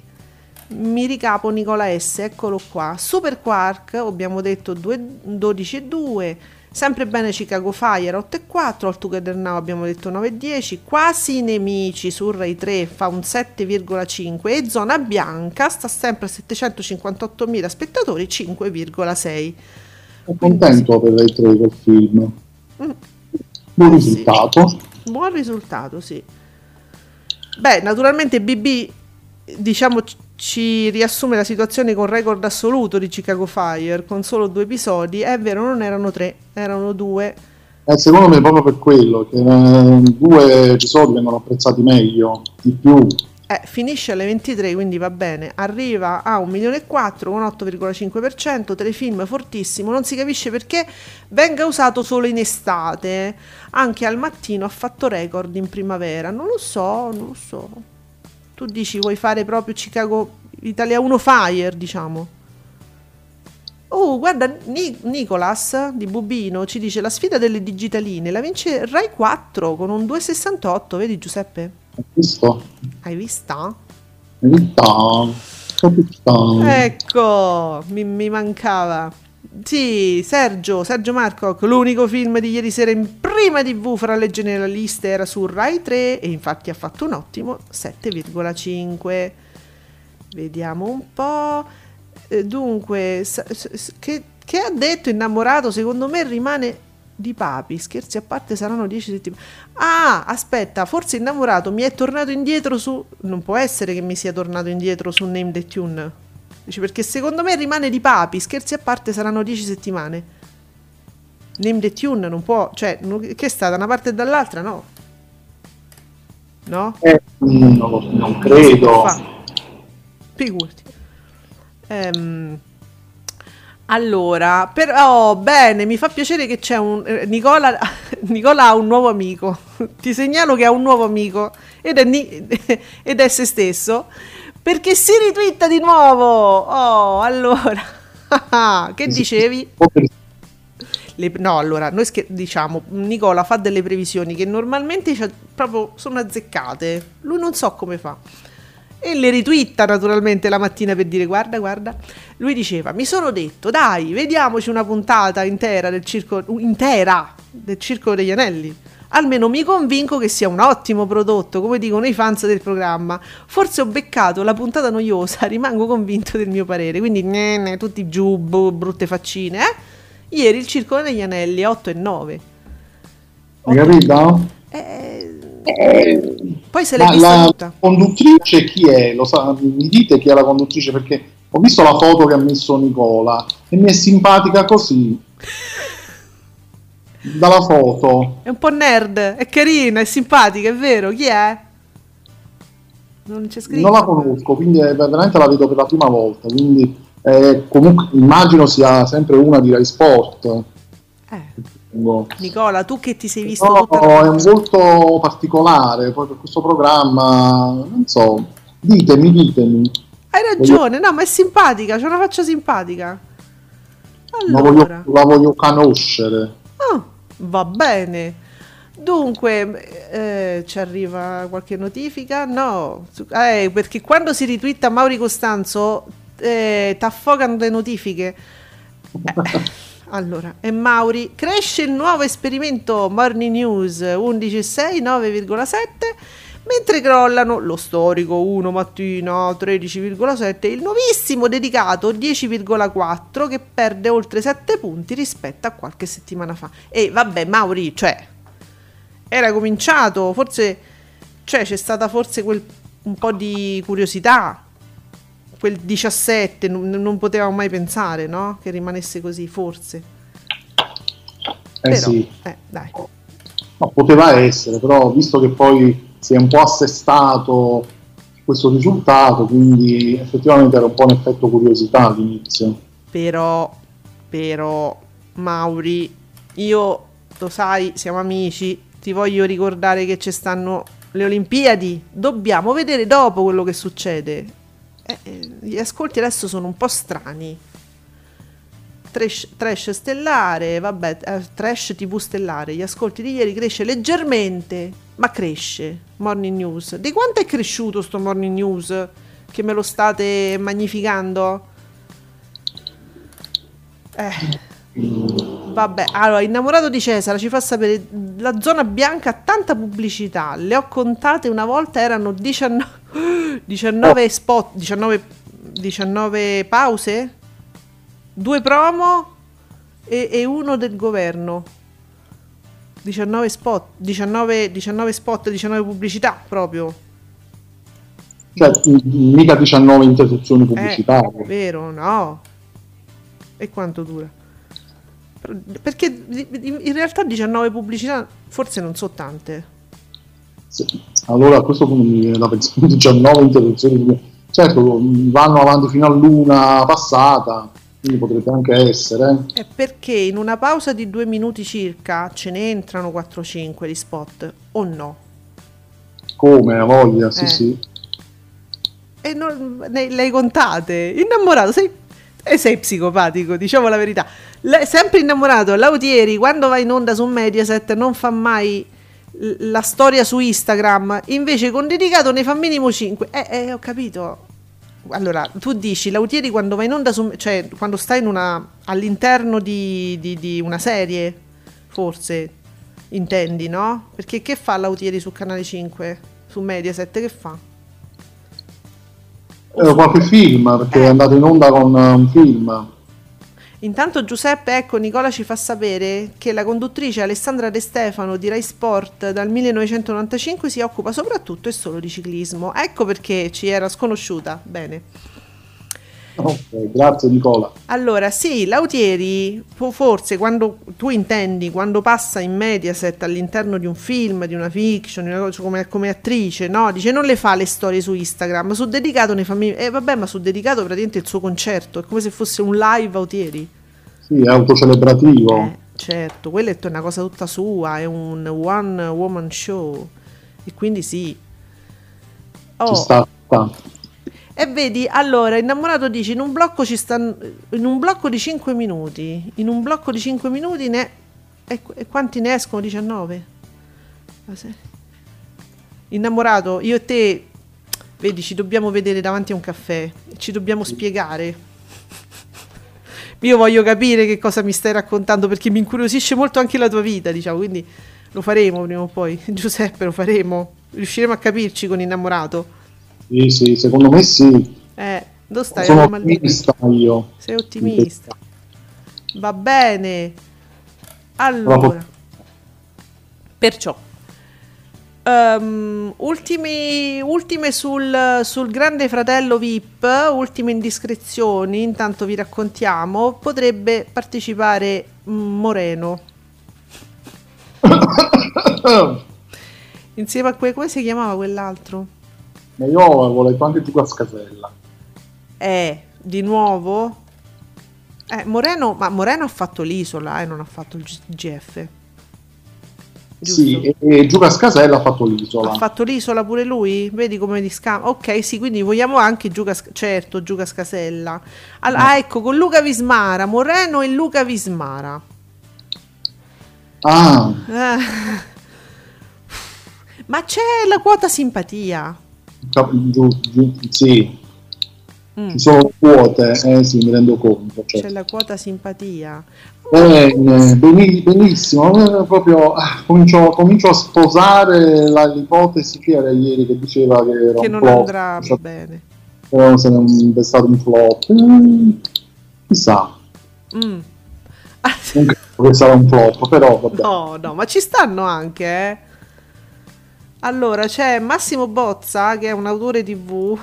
Mi ricapo Nicola S. Eccolo qua. Super Quark, abbiamo detto 2 12 e 2. Sempre bene Chicago Fire 8 e 4. All Together Now abbiamo detto 9 e 10. Quasi nemici su Rai 3 fa un 7,5. E Zona Bianca sta sempre a 758.000 spettatori 5,6. Sono contento per Rai 3 col film. Mm. Buon Sì. risultato. Buon risultato, sì. Beh, naturalmente BB, diciamo, ci riassume la situazione con record assoluto di Chicago Fire, con solo due episodi. È vero, non erano tre, erano due. Eh, secondo me proprio per quello, che eh, due episodi vengono apprezzati meglio, di più. Eh, finisce alle 23, quindi va bene. Arriva a 1 milione e 4 con 8,5%, telefilm fortissimo, non si capisce perché venga usato solo in estate. Anche al mattino ha fatto record in primavera. Non lo so, non lo so. Tu dici vuoi fare proprio Chicago Italia 1 Fire, diciamo. Oh, guarda, Ni- Nicolas di Bubino ci dice la sfida delle digitaline la vince Rai 4 con un 2,68, vedi Giuseppe? Hai visto? Hai vista? In realtà, capita. Ecco, mi, mi mancava. Sì, Sergio, Sergio Marco, l'unico film di ieri sera in prima TV fra le generaliste era su Rai 3 e infatti ha fatto un ottimo 7,5. Vediamo un po'. Eh, Dunque, che, che ha detto innamorato? Secondo me rimane di papi. Scherzi a parte, saranno 10 settimane. Ah, aspetta, forse innamorato mi è tornato indietro su. Non può essere che mi sia tornato indietro su Name the Tune. Dice perché secondo me rimane di papi. Scherzi a parte, saranno 10 settimane. Name the Tune non può. Cioè, che è stata una parte e dall'altra? No. No? Eh, mm, non, credo. Figurati. Ehm, allora, però, bene, mi fa piacere che c'è un... eh, Nicola, Nicola ha un nuovo amico. Ti segnalo che ha un nuovo amico ed è, ed è se stesso perché si ritwitta di nuovo. Oh, allora. che dicevi? Le- no, allora, noi scher- diciamo, Nicola fa delle previsioni che normalmente proprio sono azzeccate. Lui non so come fa. E le ritwitta naturalmente la mattina per dire guarda, guarda. Lui diceva, mi sono detto, dai, vediamoci una puntata intera del circo, intera del Circo degli Anelli. Almeno mi convinco che sia un ottimo prodotto, come dicono i fans del programma. Forse ho beccato la puntata noiosa, rimango convinto del mio parere. Quindi, ne, ne, tutti giù, boh, brutte faccine, eh? Ieri il Circo degli Anelli 8 e 9. Hai capito? Eh, poi se l'hai vista la tutta. conduttrice chi è? Lo sa, mi dite chi è la conduttrice perché ho visto la foto che ha messo Nicola e mi è simpatica così. Dalla foto. È un po' nerd, è carina, è simpatica, è vero. Chi è? Non c'è scritto. Non la conosco, quindi è- veramente la vedo per la prima volta. Quindi eh, comunque immagino sia sempre una di Rai Sport. Eh. Nicola, tu che ti sei visto No, è un volto particolare, poi per questo programma, non so, ditemi, ditemi. Hai ragione, no, ma è simpatica, c'ha una faccia simpatica. La Allora, voglio, la voglio conoscere. Ah, va bene. Dunque, eh, ci arriva qualche notifica? No, eh, perché quando si ritwitta Mauri Costanzo, eh, t'affogano le notifiche. Eh, Allora, e Mauri, cresce il nuovo esperimento Morning News 11.6, 9,7, mentre crollano lo storico 1 mattina 13,7 e il nuovissimo dedicato 10,4 che perde oltre 7 punti rispetto a qualche settimana fa. E vabbè, Mauri, cioè, era cominciato, forse, cioè c'è stata forse quel, un po' di curiosità, quel 17, non, non potevamo mai pensare, no? Che rimanesse così, forse. Eh Però, sì, eh, dai. ma poteva essere, però visto che poi si è un po' assestato questo risultato, quindi effettivamente era un po' un effetto curiosità all'inizio. Però, però, Mauri, io, lo sai, siamo amici, ti voglio ricordare che ci stanno le Olimpiadi, dobbiamo vedere dopo quello che succede. Eh, eh, gli ascolti adesso sono un po' strani. Trash, trash stellare, vabbè, eh, trash TV stellare. Gli ascolti di ieri cresce leggermente, ma cresce. Morning News. Di quanto è cresciuto sto Morning News? Che me lo state magnificando? Eh. Vabbè, allora, innamorato di Cesare ci fa sapere la zona bianca ha tanta pubblicità. Le ho contate una volta, erano 19, 19 spot, 19, 19 pause, due promo e, e uno del governo. 19 spot, 19, 19 spot, 19 pubblicità proprio. Cioè, mica 19 interruzioni Eh, pubblicitarie. vero, no. E quanto dura? Per- Perché in realtà 19 pubblicità forse non so tante. Sì. Allora a questo punto mi viene da pensare 19 interruzioni. Certo, vanno avanti fino all'una passata, quindi potrebbe anche essere. È perché in una pausa di due minuti circa ce ne entrano 4-5 di spot, o no? Come, a voglia, sì Eh. sì. E non ne, le hai contate? Innamorato, sei, e sei psicopatico, diciamo la verità. Le- sempre innamorato, Lautieri quando va in onda su Mediaset non fa mai la storia su Instagram, invece con dedicato ne fa minimo 5. Eh, eh, ho capito. Allora, tu dici, Lautieri quando va in onda su... cioè quando sta una... all'interno di, di- di una serie, forse, intendi, no? Perché che fa Lautieri su Canale 5? Su Mediaset, che fa? Eh, qualche film, perché Eh. è andato in onda con eh, un film. Intanto Giuseppe, ecco, Nicola ci fa sapere che la conduttrice Alessandra De Stefano di Rai Sport dal 1995 si occupa soprattutto e solo di ciclismo. Ecco perché ci era sconosciuta. Bene. Ok, grazie Nicola. Allora, sì, Lautieri, fo- forse quando tu intendi, quando passa in Mediaset all'interno di un film, di una fiction, di una cosa come, come attrice, no? Dice non le fa le storie su Instagram, su Dedicato ne fa... mi- Eh vabbè, ma su Dedicato praticamente il suo concerto, è come se fosse un live Lautieri. Sì, è autocelebrativo. Eh, certo, quella è una cosa tutta sua, è un one woman show. E quindi sì. Ci Oh, sta, sta. E vedi, allora, innamorato dice in un blocco ci stanno in un blocco di 5 minuti, in un blocco di 5 minuti ne e, e quanti ne escono? 19. Ma se- Innamorato, io e te vedi, ci dobbiamo vedere davanti a un caffè, ci dobbiamo spiegare. Io voglio capire che cosa mi stai raccontando perché mi incuriosisce molto anche la tua vita, diciamo, quindi lo faremo prima o poi. Giuseppe, lo faremo. Riusciremo a capirci con innamorato. Sì, sì, secondo me sì. Eh, dove stai? Sono ottimista io. Sei ottimista. Va bene. Allora. Perciò. ehm, ultimi, ultime sul, sul Grande Fratello VIP, ultime indiscrezioni, intanto vi raccontiamo, potrebbe partecipare Moreno. Insieme a que- come si chiamava quell'altro? Ma io avevo letto anche Giuca Scasella. Eh, di nuovo? Eh, Moreno, ma Moreno ha fatto l'isola e non ha fatto il GF. Giusto? Sì, e, e Giuca Scasella ha fatto l'isola. Ha fatto l'isola pure lui? Vedi come li scambia? Ok, sì, quindi vogliamo anche Giuca, certo, Giuca Scasella. All- Ah, ecco, con Luca Vismara, Moreno e Luca Vismara. Ah, Eh. Ma c'è la quota simpatia. Cap- giu- giu- sì, Mm, ci sono quote, eh sì, mi rendo conto. c'è certo. la quota simpatia. Bene, beni- benissimo, eh, proprio ah, comincio, comincio a sposare la- l'ipotesi che era ieri che diceva che era Che un non flop, andrà cioè, bene. però se non è stato un flop. Eh, chissà, Mm. non credo che sarà un flop, però vabbè. No, no, ma ci stanno anche, eh. Allora, c'è Massimo Bozza, che è un autore TV,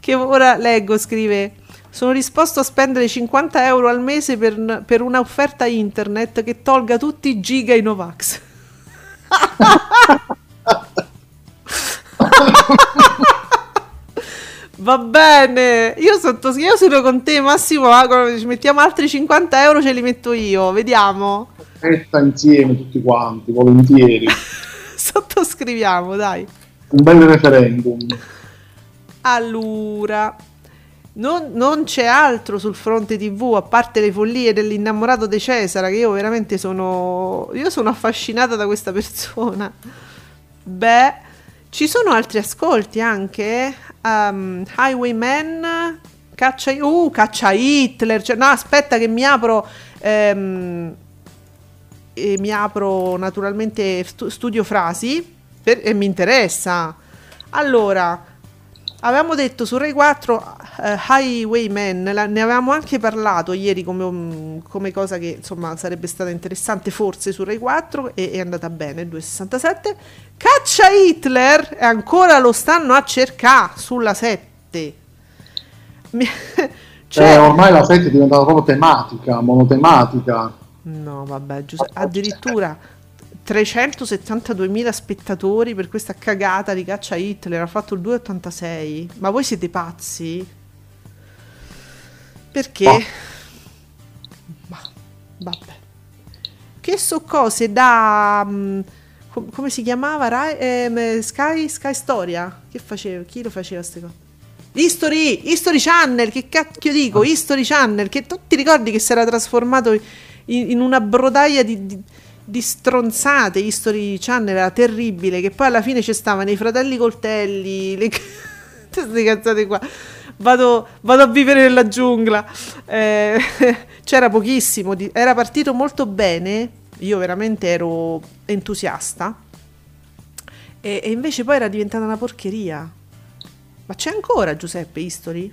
che ora leggo, scrive... Sono disposto a spendere 50 euro al mese per, per un'offerta internet che tolga tutti i giga i Novax. Va bene, io, sotto, io sono con te Massimo, ah, ci mettiamo altri 50 euro, ce li metto io, vediamo. Metta insieme tutti quanti, volentieri. Sottoscriviamo, dai. Un bel referendum. Allora, non, non c'è altro sul fronte TV a parte le follie dell'innamorato di Cesare, che io veramente sono. Io sono affascinata da questa persona. Beh, ci sono altri ascolti anche. Um, Highwayman, caccia, uh, caccia Hitler. Cioè, no, aspetta, che mi apro. ehm, e mi apro naturalmente stu- studio frasi per- e mi interessa. Allora, avevamo detto su Rai 4 eh, Highwayman, la- ne avevamo anche parlato ieri come, come cosa che insomma sarebbe stata interessante forse su Rai 4 e è andata bene, 2,67. Caccia Hitler e ancora lo stanno a cercare sulla 7. Mi- Cioè, cioè, ormai la 7 è diventata proprio tematica, monotematica. No vabbè, Giuseppe, addirittura 372.000 spettatori per questa cagata di Caccia Hitler, ha fatto il 2,86. Ma voi siete pazzi? Perché? No. Ma vabbè. Che so cose da mm, com- come si chiamava Rai- ehm, Sky Sky Storia? Che faceva? Chi lo faceva queste cose? History, History Channel, che cacchio dico? History Channel, che tu ti ricordi che si era trasformato in, in una brodaia di, di- di stronzate. History Channel era terribile, che poi alla fine ci stavano i fratelli coltelli, le queste cazzate qua. Vado, vado a vivere nella giungla. Eh, c'era pochissimo, di- era partito molto bene. Io veramente ero entusiasta. E, e invece poi era diventata una porcheria. Ma c'è ancora Giuseppe History?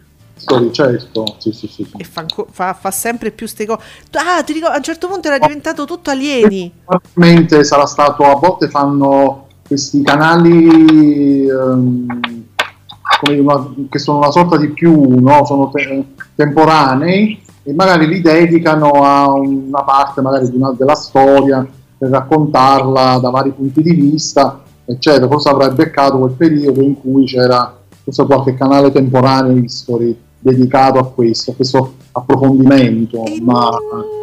Certo, sì, sì, sì. E fa, fa- fa sempre più ste cose. Ah, ti ricordo, a un certo punto era diventato tutto alieni. Probabilmente sarà stato, a volte fanno questi canali ehm, come una- che sono una sorta di più, no? sono te- temporanei e magari li dedicano a una parte magari di una- della storia per raccontarla da vari punti di vista, eccetera. Forse avrai beccato quel periodo in cui c'era forse qualche canale temporaneo history dedicato a questo, a questo approfondimento, E ma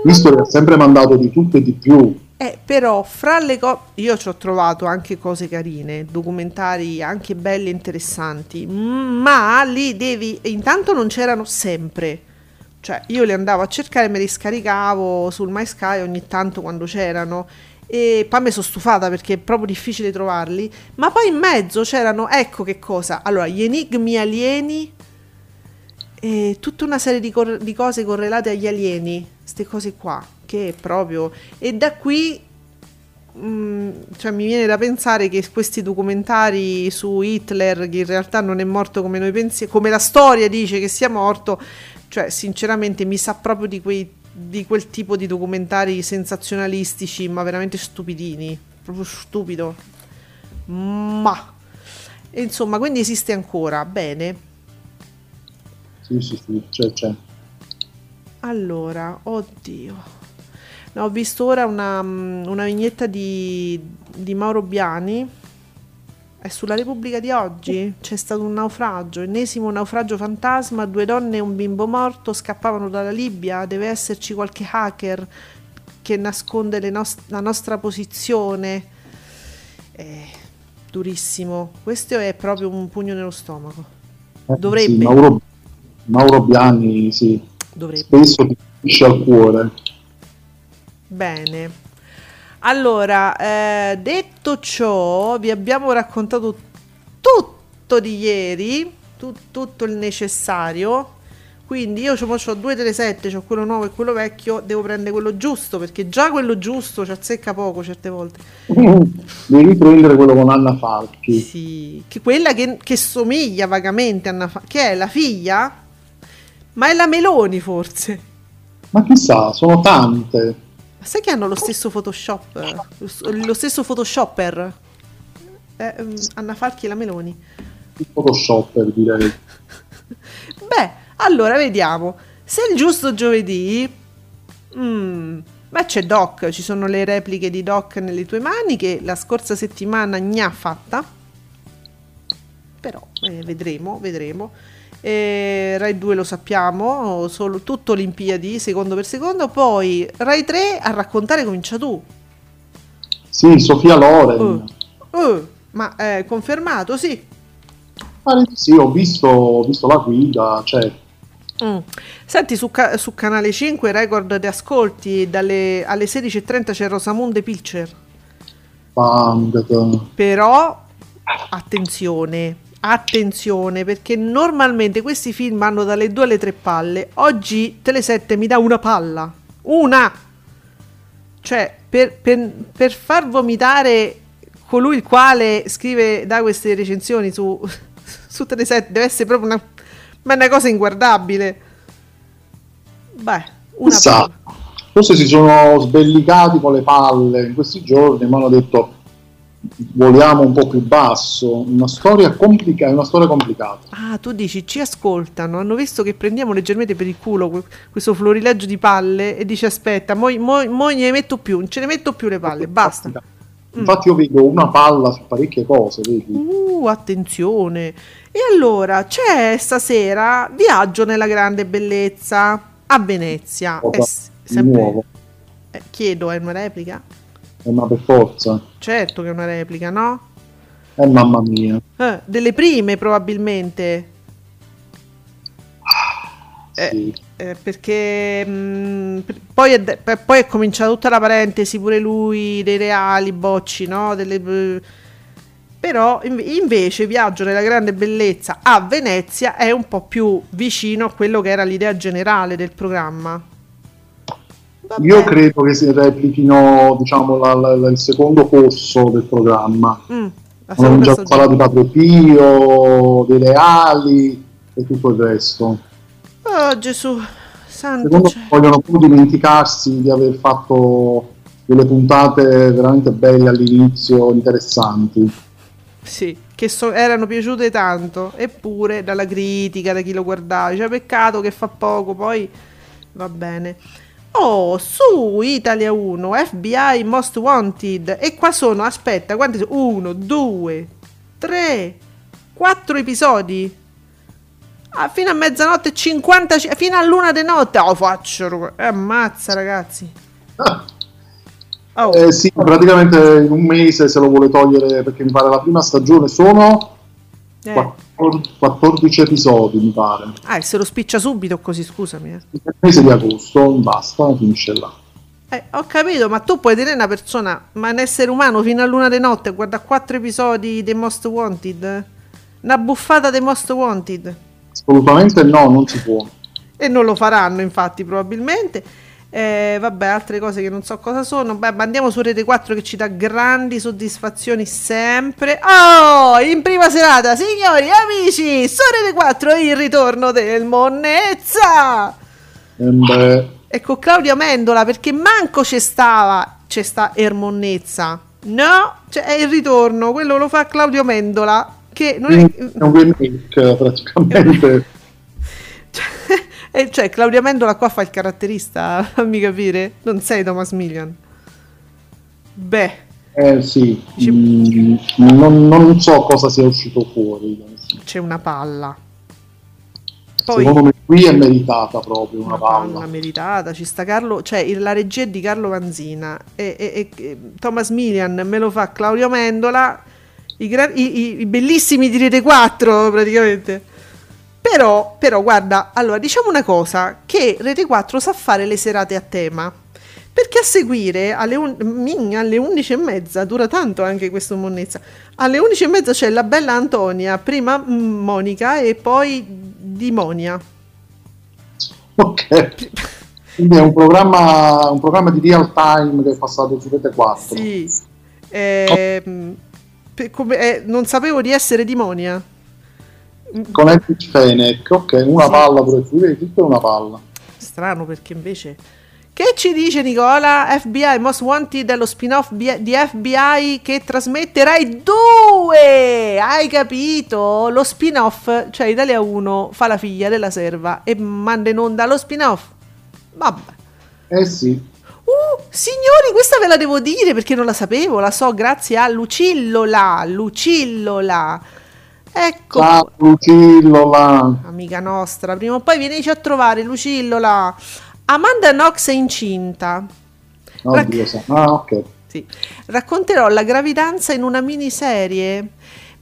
History ha sempre mandato di tutto e di più. Eh, però fra le cose io ci ho trovato anche cose carine, documentari anche belli e interessanti, ma li devi intanto non c'erano sempre. Cioè, io li andavo a cercare, me li scaricavo sul MySky ogni tanto quando c'erano e poi mi sono stufata perché è proprio difficile trovarli, ma poi in mezzo c'erano, ecco che cosa, allora, gli enigmi alieni e tutta una serie di, cor- di cose correlate agli alieni, queste cose qua, che proprio... E da qui mm, cioè, mi viene da pensare che questi documentari su Hitler, che in realtà non è morto come noi pensiamo, come la storia dice che sia morto, cioè sinceramente mi sa proprio di, quei, di quel tipo di documentari sensazionalistici, ma veramente stupidini, proprio stupido. Ma... Insomma, quindi esiste ancora, bene. Sì, sì, sì, c'è, c'è. Allora, oddio. No, ho visto ora una, mm, una vignetta di, di Mauro Biani. È sulla Repubblica di oggi. C'è stato un naufragio, ennesimo naufragio fantasma. Due donne e un bimbo morto scappavano dalla Libia. Deve esserci qualche hacker che nasconde le nos- la nostra posizione. Eh, durissimo. Questo è proprio un pugno nello stomaco. Eh, Dovrebbe. sì, Mauro, Mauro Biani, sì, spesso ti colpisce al cuore. Bene. Allora, eh, detto ciò, vi abbiamo raccontato tutto di ieri, tu- tutto il necessario. Quindi io ho due telesette, ho quello nuovo e quello vecchio, devo prendere quello giusto perché già quello giusto ci azzecca poco certe volte. Devi prendere quello con Anna Falchi. Sì, che quella che, che somiglia vagamente a Anna Fa- che è la figlia, ma è la Meloni forse. Ma chissà, sono tante. Ma sai che hanno lo stesso Photoshop? Lo stesso Photoshopper? Eh, ehm, Anna Falchi e la Meloni. Il Photoshopper direi. Beh, allora vediamo. Se il giusto giovedì. mm, beh, c'è Doc. Ci sono le repliche di Doc nelle tue mani che la scorsa settimana ne ha fatta. Però eh, vedremo, vedremo. Eh, Rai 2 lo sappiamo, solo tutto Olimpiadi, secondo per secondo. Poi Rai 3 a raccontare comincia tu. Sì, Sofia Loren. Oh, oh, ma è confermato, sì. Sì, ho visto, ho visto la guida, cioè, Mm. Senti, su, ca- su Canale 5 record di ascolti dalle, alle 16.30 c'è Rosamunde Pilcher. Bang, Però, attenzione, attenzione, perché normalmente questi film hanno dalle 2 alle 3 palle. Oggi Tele7 mi dà una palla. Una! Cioè, per, per- per far vomitare colui il quale scrive, da queste recensioni su, su Tele7, deve essere proprio una Ma è una cosa inguardabile. Beh, una Chissà, palla. forse si sono sbellicati con le palle in questi giorni, ma hanno detto voliamo un po' più basso. Una storia complicata, è una storia complicata. Ah, tu dici, ci ascoltano, hanno visto che prendiamo leggermente per il culo que- questo florileggio di palle e dice aspetta, mo, mo, mo ne metto più, non ce ne metto più le palle, basta. Infatti io vedo una palla su parecchie cose, vedi? Uh, attenzione. E allora, c'è stasera Viaggio nella grande bellezza a Venezia. Cosa Eh, s- sempre- nuovo. eh, chiedo, è una replica? Eh, ma per forza. Certo che è una replica, no? Eh mamma mia. Eh, delle prime probabilmente. Eh, Sì. eh, perché mh, p- poi, è, de- poi è cominciata tutta la parentesi pure lui dei reali bocci no Delle, eh, però inv- invece Viaggio nella grande bellezza a Venezia è un po' più vicino a quello che era l'idea generale del programma Va Io credo che si replichino diciamo, la- la- il secondo corso del programma. Mm, seconda già parlato di Padre Pio, dei reali e tutto il resto. oh Gesù santo Secondo cielo. me vogliono più dimenticarsi di aver fatto delle puntate veramente belle all'inizio, interessanti. Sì, che so- erano piaciute tanto, eppure dalla critica, da chi lo guardava, cioè peccato che fa poco, poi va bene. Oh, su Italia 1, FBI Most Wanted, e qua sono, aspetta, quanti sono? Uno, due, tre, quattro episodi. Ah, fino a mezzanotte, 50, fino a luna di notte. Oh, faccio, eh, ammazza ragazzi. Oh, Eh sì, praticamente in un mese se lo vuole togliere perché mi pare la prima stagione sono eh. 14, 14 episodi, mi pare. Ah, e se lo spiccia subito così, scusami. eh. Il mese di agosto, basta, finisce là. Eh, ho capito, ma tu puoi tenere una persona, ma un essere umano fino a luna di notte, guarda quattro episodi dei Most Wanted? Una buffata dei Most Wanted. Assolutamente no, non si può. E non lo faranno, infatti, probabilmente. Eh, vabbè, altre cose che non so cosa sono. Beh, ma andiamo su Rete 4 che ci dà grandi soddisfazioni sempre. Oh, in prima serata, signori, amici, su Rete 4 il ritorno del Monnezza. Eh, beh, E con Claudia Mendola, perché manco c'è stava, c'è sta Ermonnezza. No, cioè è il ritorno, quello lo fa Claudio Mendola, che non è... un remake praticamente. e cioè, Claudia Mendola qua fa il caratterista, fammi capire. Non sei Thomas Millian. Beh, Eh sì, Ci- mm, non, non so cosa sia uscito fuori. c'è una palla. Poi Secondo me qui è meritata proprio una una palla palla. meritata, ci sta Carlo, cioè la regia è di Carlo Vanzina e, e- e- Thomas Millian me lo fa Claudio Mendola, i, gra- i- i bellissimi di Rete 4 praticamente. Però, però guarda, allora diciamo una cosa, che Rete 4 sa fare le serate a tema. Perché a seguire alle, un- min- alle 11 e mezza, dura tanto anche questo Monnezza, alle 11 e mezza c'è la bella Antonia, prima mm, Monica e poi Dimonia. Ok. Quindi è un programma, un programma di real time che è passato su Rete 4. Sì. Ehm, per- come- eh, non sapevo di essere Dimonia. Con Epic Fenech, ok, una Sì. palla pure tu, tutto è una palla. Strano perché invece... Che ci dice Nicola? FBI Most Wanted è lo spin-off di FBI che trasmette Rai 2! Hai capito? Lo spin-off, cioè Italia 1 fa la figlia della serva e manda in onda lo spin-off. Vabbè. Eh sì, Uh, signori, questa ve la devo dire perché non la sapevo, la so grazie a Lucillola, Lucillola. Ecco, ciao Lucillola. amica nostra, prima o poi vienici a trovare Lucillola. Amanda Knox è incinta. Oddio, sa- Ah, ok. Sì. Racconterò la gravidanza in una miniserie.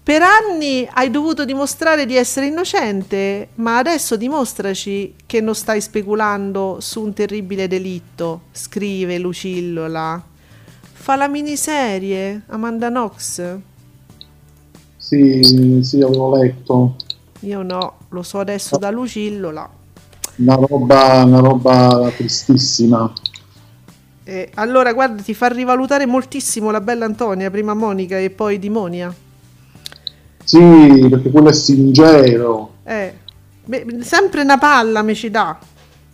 Per anni hai dovuto dimostrare di essere innocente, ma adesso dimostraci che non stai speculando su un terribile delitto, scrive Lucillola. Fa la miniserie, Amanda Knox. Sì, sì, avevo letto. Io no, lo so adesso da Lucillola. Una roba, una roba tristissima. Eh, allora, guarda, ti fa rivalutare moltissimo la bella Antonia, prima Monica e poi Dimonia. Sì, perché quello è Singero. Eh, Beh, sempre una palla mi ci dà.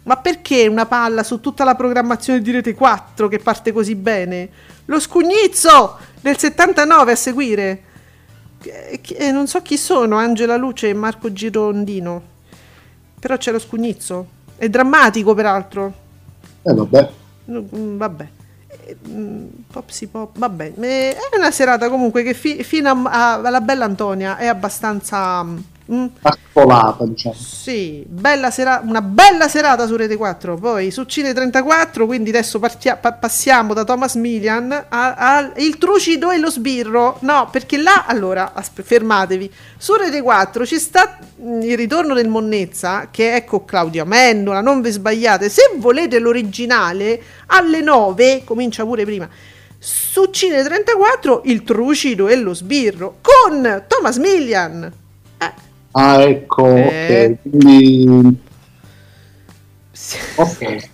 Ma perché una palla su tutta la programmazione di Rete 4 che parte così bene? Lo scugnizzo del 79 a seguire. Che- non so chi sono, Angela Luce e Marco Girondino. Però c'è lo scugnizzo. È drammatico peraltro. Eh vabbè. No, mm, vabbè. Eh, mm, Popsi pop, vabbè. Eh, È una serata comunque che fi- fino a- a- alla bella Antonia è abbastanza... mm, Ascolata, diciamo. sì, bella sera- una bella serata su Rete 4. Poi su Cine 34, quindi adesso partia- pa- passiamo da Thomas Millian a- al Il trucido e lo sbirro. No, perché là, allora, aspe- fermatevi. Su Rete 4 ci sta mm, il ritorno del Monnezza, che è con Claudio Amendola, non vi sbagliate. Se volete l'originale, alle 9, comincia pure prima. Su Cine 34, Il trucido e lo sbirro con Thomas Millian. Eh, Ah, ecco, Eh. ok. Quindi, ok.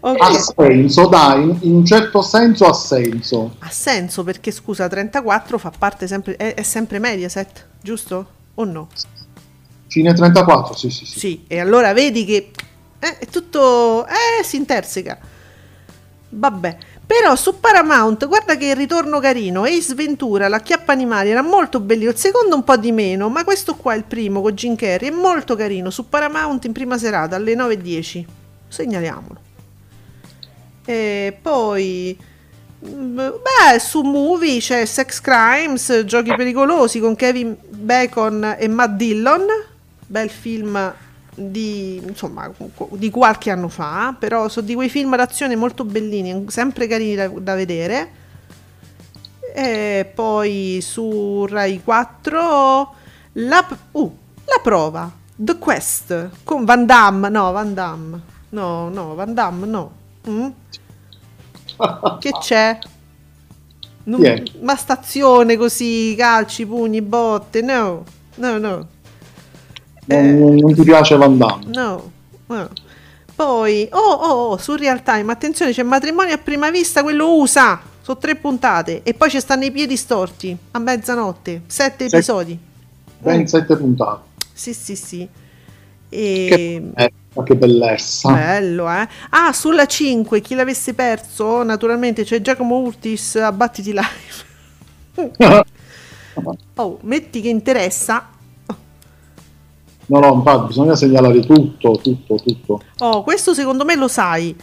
ok. Ha senso, dai, in, in un certo senso ha senso. Ha senso perché scusa, 34 fa parte sempre, è, è sempre Mediaset, giusto? O no? Cine 34, sì, sì, sì. Sì, e allora vedi che eh, è tutto, eh, si interseca. Vabbè, però su Paramount, guarda che ritorno carino, Ace Ventura, la chiappa animali era molto bellino, il secondo un po' di meno, ma questo qua, il primo con Jim Carrey, è molto carino, su Paramount in prima serata alle 9.10, segnaliamolo. E poi... mm, Beh, su Movie c'è Sex Crimes, Giochi pericolosi con Kevin Bacon e Matt Dillon, bel film di, insomma, di qualche anno fa, però sono di quei film d'azione molto bellini, sempre carini da, da vedere. E poi su Rai 4 la, uh, la prova, The Quest con Van Damme, no, Van Damme, no, no, Van Damme, no. Mm? Che c'è? Non- è? ma stazione così, calci, pugni, botte, no, no, no. Non, non ti piace Van Damme? No, no. Poi, oh, oh, oh, su Real Time, attenzione, c'è matrimonio a prima vista, quello USA, sono tre puntate, e poi ci stanno i piedi storti, a mezzanotte, sette Se- episodi. Ben Mm. sette puntate. Sì, sì, sì. E... Che, eh, ma che bellezza. Bello, eh? Ah, sulla 5, chi l'avesse perso, naturalmente c'è Giacomo Urtis a Battiti Live. Oh, metti che interessa. No, no, infatti bisogna segnalare tutto, tutto, tutto. Oh, questo secondo me lo sai.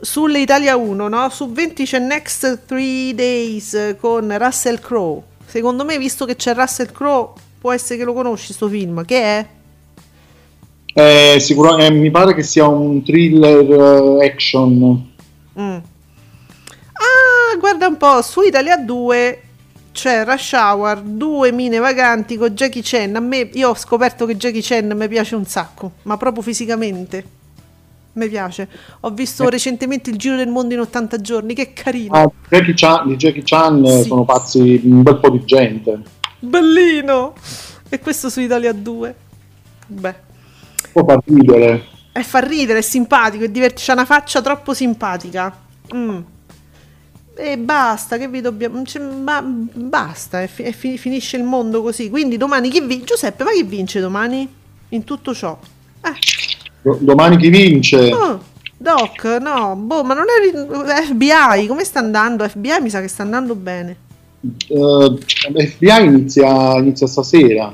Sulle Italia 1, no? Su 20 c'è Next 3 Days con Russell Crowe. Secondo me, visto che c'è Russell Crowe, può essere che lo conosci sto film. Che è? Eh, sicuro- eh, mi pare che sia un thriller eh, action. Mm. Ah, guarda un po', su Italia 2 c'è Rush Hour, due mine vaganti con Jackie Chan. A me, io ho scoperto che Jackie Chan mi piace un sacco, ma proprio fisicamente. Mi piace. Ho visto recentemente il Giro del Mondo in 80 giorni, che carino. Ah, Jackie Chan- di Jackie Chan eh, Sì. sono pazzi un bel po' di gente. Bellino! E questo su Italia 2. Beh, Può far ridere. e fa ridere, è simpatico, è divertente, c'ha una faccia troppo simpatica. Mm. E basta, che vi dobbiamo... cioè, ma- basta, e fi- e fi- finisce il mondo così. Quindi domani chi vince? Giuseppe, ma chi vince domani? In tutto ciò? Eh, Do- domani chi vince? oh, Doc, no, boh, ma non è... FBI, come sta andando? FBI mi sa che sta andando bene. Eh, FBI inizia, inizia stasera.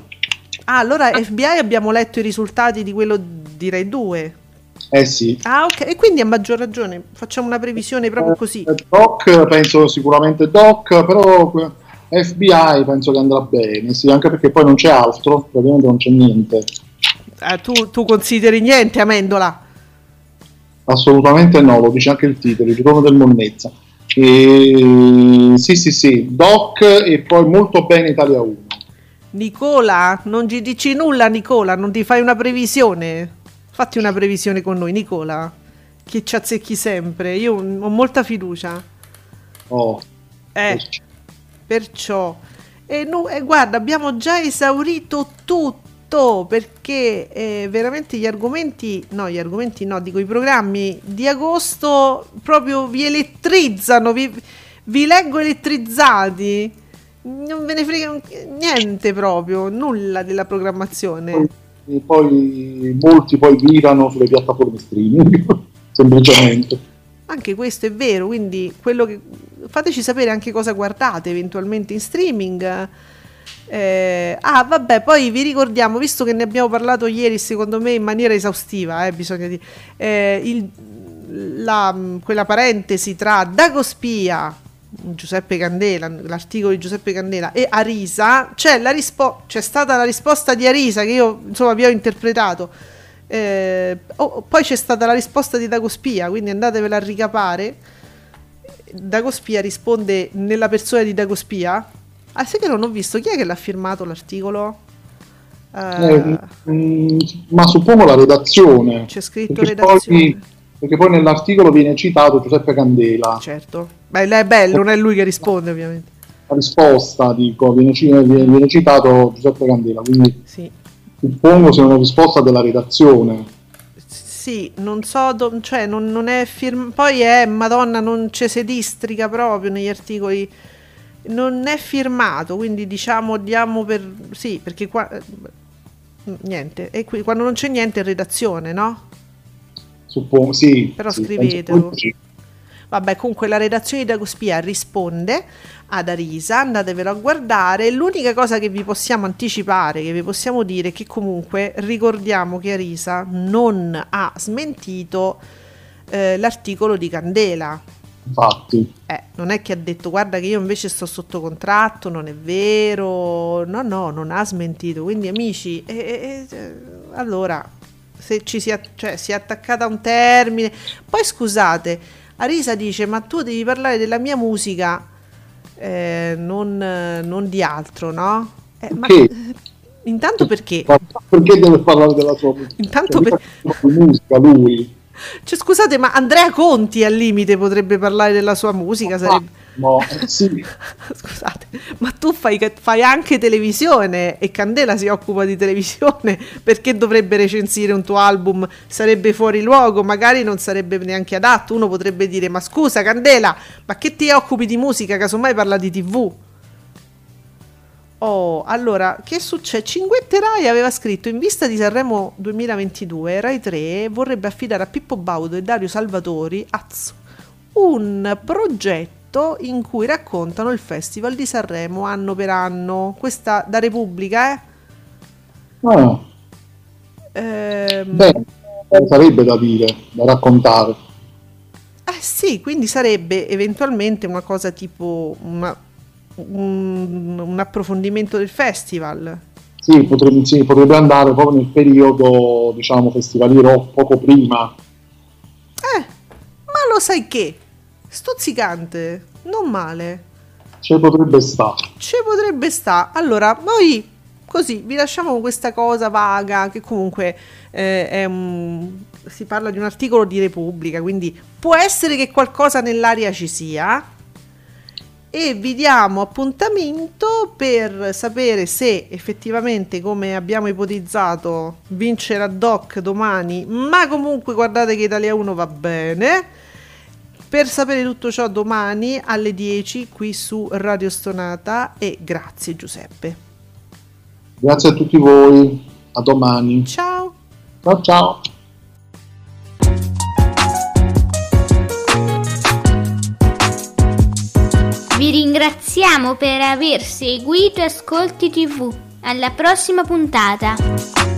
Ah, allora FBI abbiamo letto i risultati di quello di Rai 2. Eh sì. Ah, ok, e quindi a maggior ragione facciamo una previsione proprio così. Eh, Doc, penso sicuramente Doc, però FBI penso che andrà bene, sì, anche perché poi non c'è altro, praticamente non c'è niente. Eh, tu, tu consideri niente, Amendola. Assolutamente no, lo dice anche il titolo, il ritorno del Monnezza. E, sì, sì, sì, Doc e poi molto bene Italia 1. Nicola, non ci dici nulla, Nicola, non ti fai una previsione. Fatti una previsione con noi, Nicola. Che ci azzecchi sempre. Io ho molta fiducia. Oh, Eh, perciò. E, no- e guarda, abbiamo già esaurito tutto perché eh, veramente gli argomenti, no, gli argomenti no, dico i programmi di agosto proprio vi elettrizzano, vi, vi leggo elettrizzati. Non ve ne frega niente proprio, nulla della programmazione. E poi molti poi virano sulle piattaforme streaming, semplicemente. Anche questo è vero, quindi che... fateci sapere anche cosa guardate eventualmente in streaming. Eh, ah, vabbè, poi vi ricordiamo, visto che ne abbiamo parlato ieri, secondo me in maniera esaustiva, eh, bisogna dire, eh, il- la- quella parentesi tra Dagospia, Giuseppe Candela, l'articolo di Giuseppe Candela e Arisa, c'è, la rispo- c'è stata la risposta di Arisa che io insomma vi ho interpretato. Eh, oh, poi c'è stata la risposta di Dagospia, quindi andatevela a ricapare. Dagospia risponde nella persona di Dagospia. Ah, sai che non ho visto chi è che l'ha firmato l'articolo? Eh, Eh, ma suppongo la redazione. c'è scritto redazione. Poi, perché poi nell'articolo viene citato Giuseppe Candela. Certo. Beh, è bello, non è lui che risponde, ovviamente. La risposta, dico, viene, viene- citato Giuseppe Candela, quindi Sì. suppongo sia una risposta della redazione. Sì, non so, do- cioè non, non è firmato. Poi è Madonna, non c'è si districa proprio negli articoli. Non è firmato, quindi diciamo diamo per. Sì, perché qua. eh, Niente, e qui quando non c'è niente è redazione, no? Suppongo, sì. Però sì, scrivetelo. Vabbè, comunque la redazione di Dagospia risponde ad Arisa, andatevelo a guardare. L'unica cosa che vi possiamo anticipare, che vi possiamo dire, è che comunque ricordiamo che Arisa non ha smentito eh, l'articolo di Candela. Infatti, Eh, non è che ha detto guarda che io invece sto sotto contratto, non è vero. No, no, non ha smentito. Quindi amici, eh, eh, eh, allora, se ci si, att- cioè, si è attaccata a un termine. Poi scusate, Arisa dice ma tu devi parlare della mia musica, eh, non, non di altro, no? Eh, ma Perché? intanto perché? Ma perché deve parlare della sua musica? Intanto Cioè, per- musica lui. Cioè, scusate, ma Andrea Conti al limite potrebbe parlare della sua musica, sarebbe... No, sì, Scusate, ma tu fai, fai anche televisione e Candela si occupa di televisione, perché dovrebbe recensire un tuo album? Sarebbe fuori luogo, magari non sarebbe neanche adatto. Uno potrebbe dire: Ma scusa, Candela, ma che ti occupi di musica? Casomai parla di TV. Oh, allora, che succede? Cinguette Rai aveva scritto in vista di Sanremo 2022, Rai 3 vorrebbe affidare a Pippo Baudo e Dario Salvatori az, un progetto in cui raccontano il Festival di Sanremo anno per anno. Questa da Repubblica, eh? Ah, Ehm, beh, sarebbe da dire, da raccontare. Eh sì, quindi sarebbe eventualmente una cosa tipo una- un, un approfondimento del festival. Sì potrebbe, sì, potrebbe andare proprio nel periodo, diciamo, festivaliero poco prima. Eh, ma lo sai che? Stuzzicante, non male. Ci potrebbe stare. Ci potrebbe sta. Allora, noi così vi lasciamo con questa cosa vaga che comunque eh, è un- si parla di un articolo di Repubblica, quindi può essere che qualcosa nell'aria ci sia. E vi diamo appuntamento per sapere se effettivamente, come abbiamo ipotizzato, vincerà Doc domani. Ma comunque guardate che Italia 1 va bene. Per sapere tutto ciò domani alle 10 qui su Radio Stonata e grazie Giuseppe. Grazie a tutti voi, a domani. Ciao! Ciao ciao. Vi ringraziamo per aver seguito Ascolti TV. Alla prossima puntata!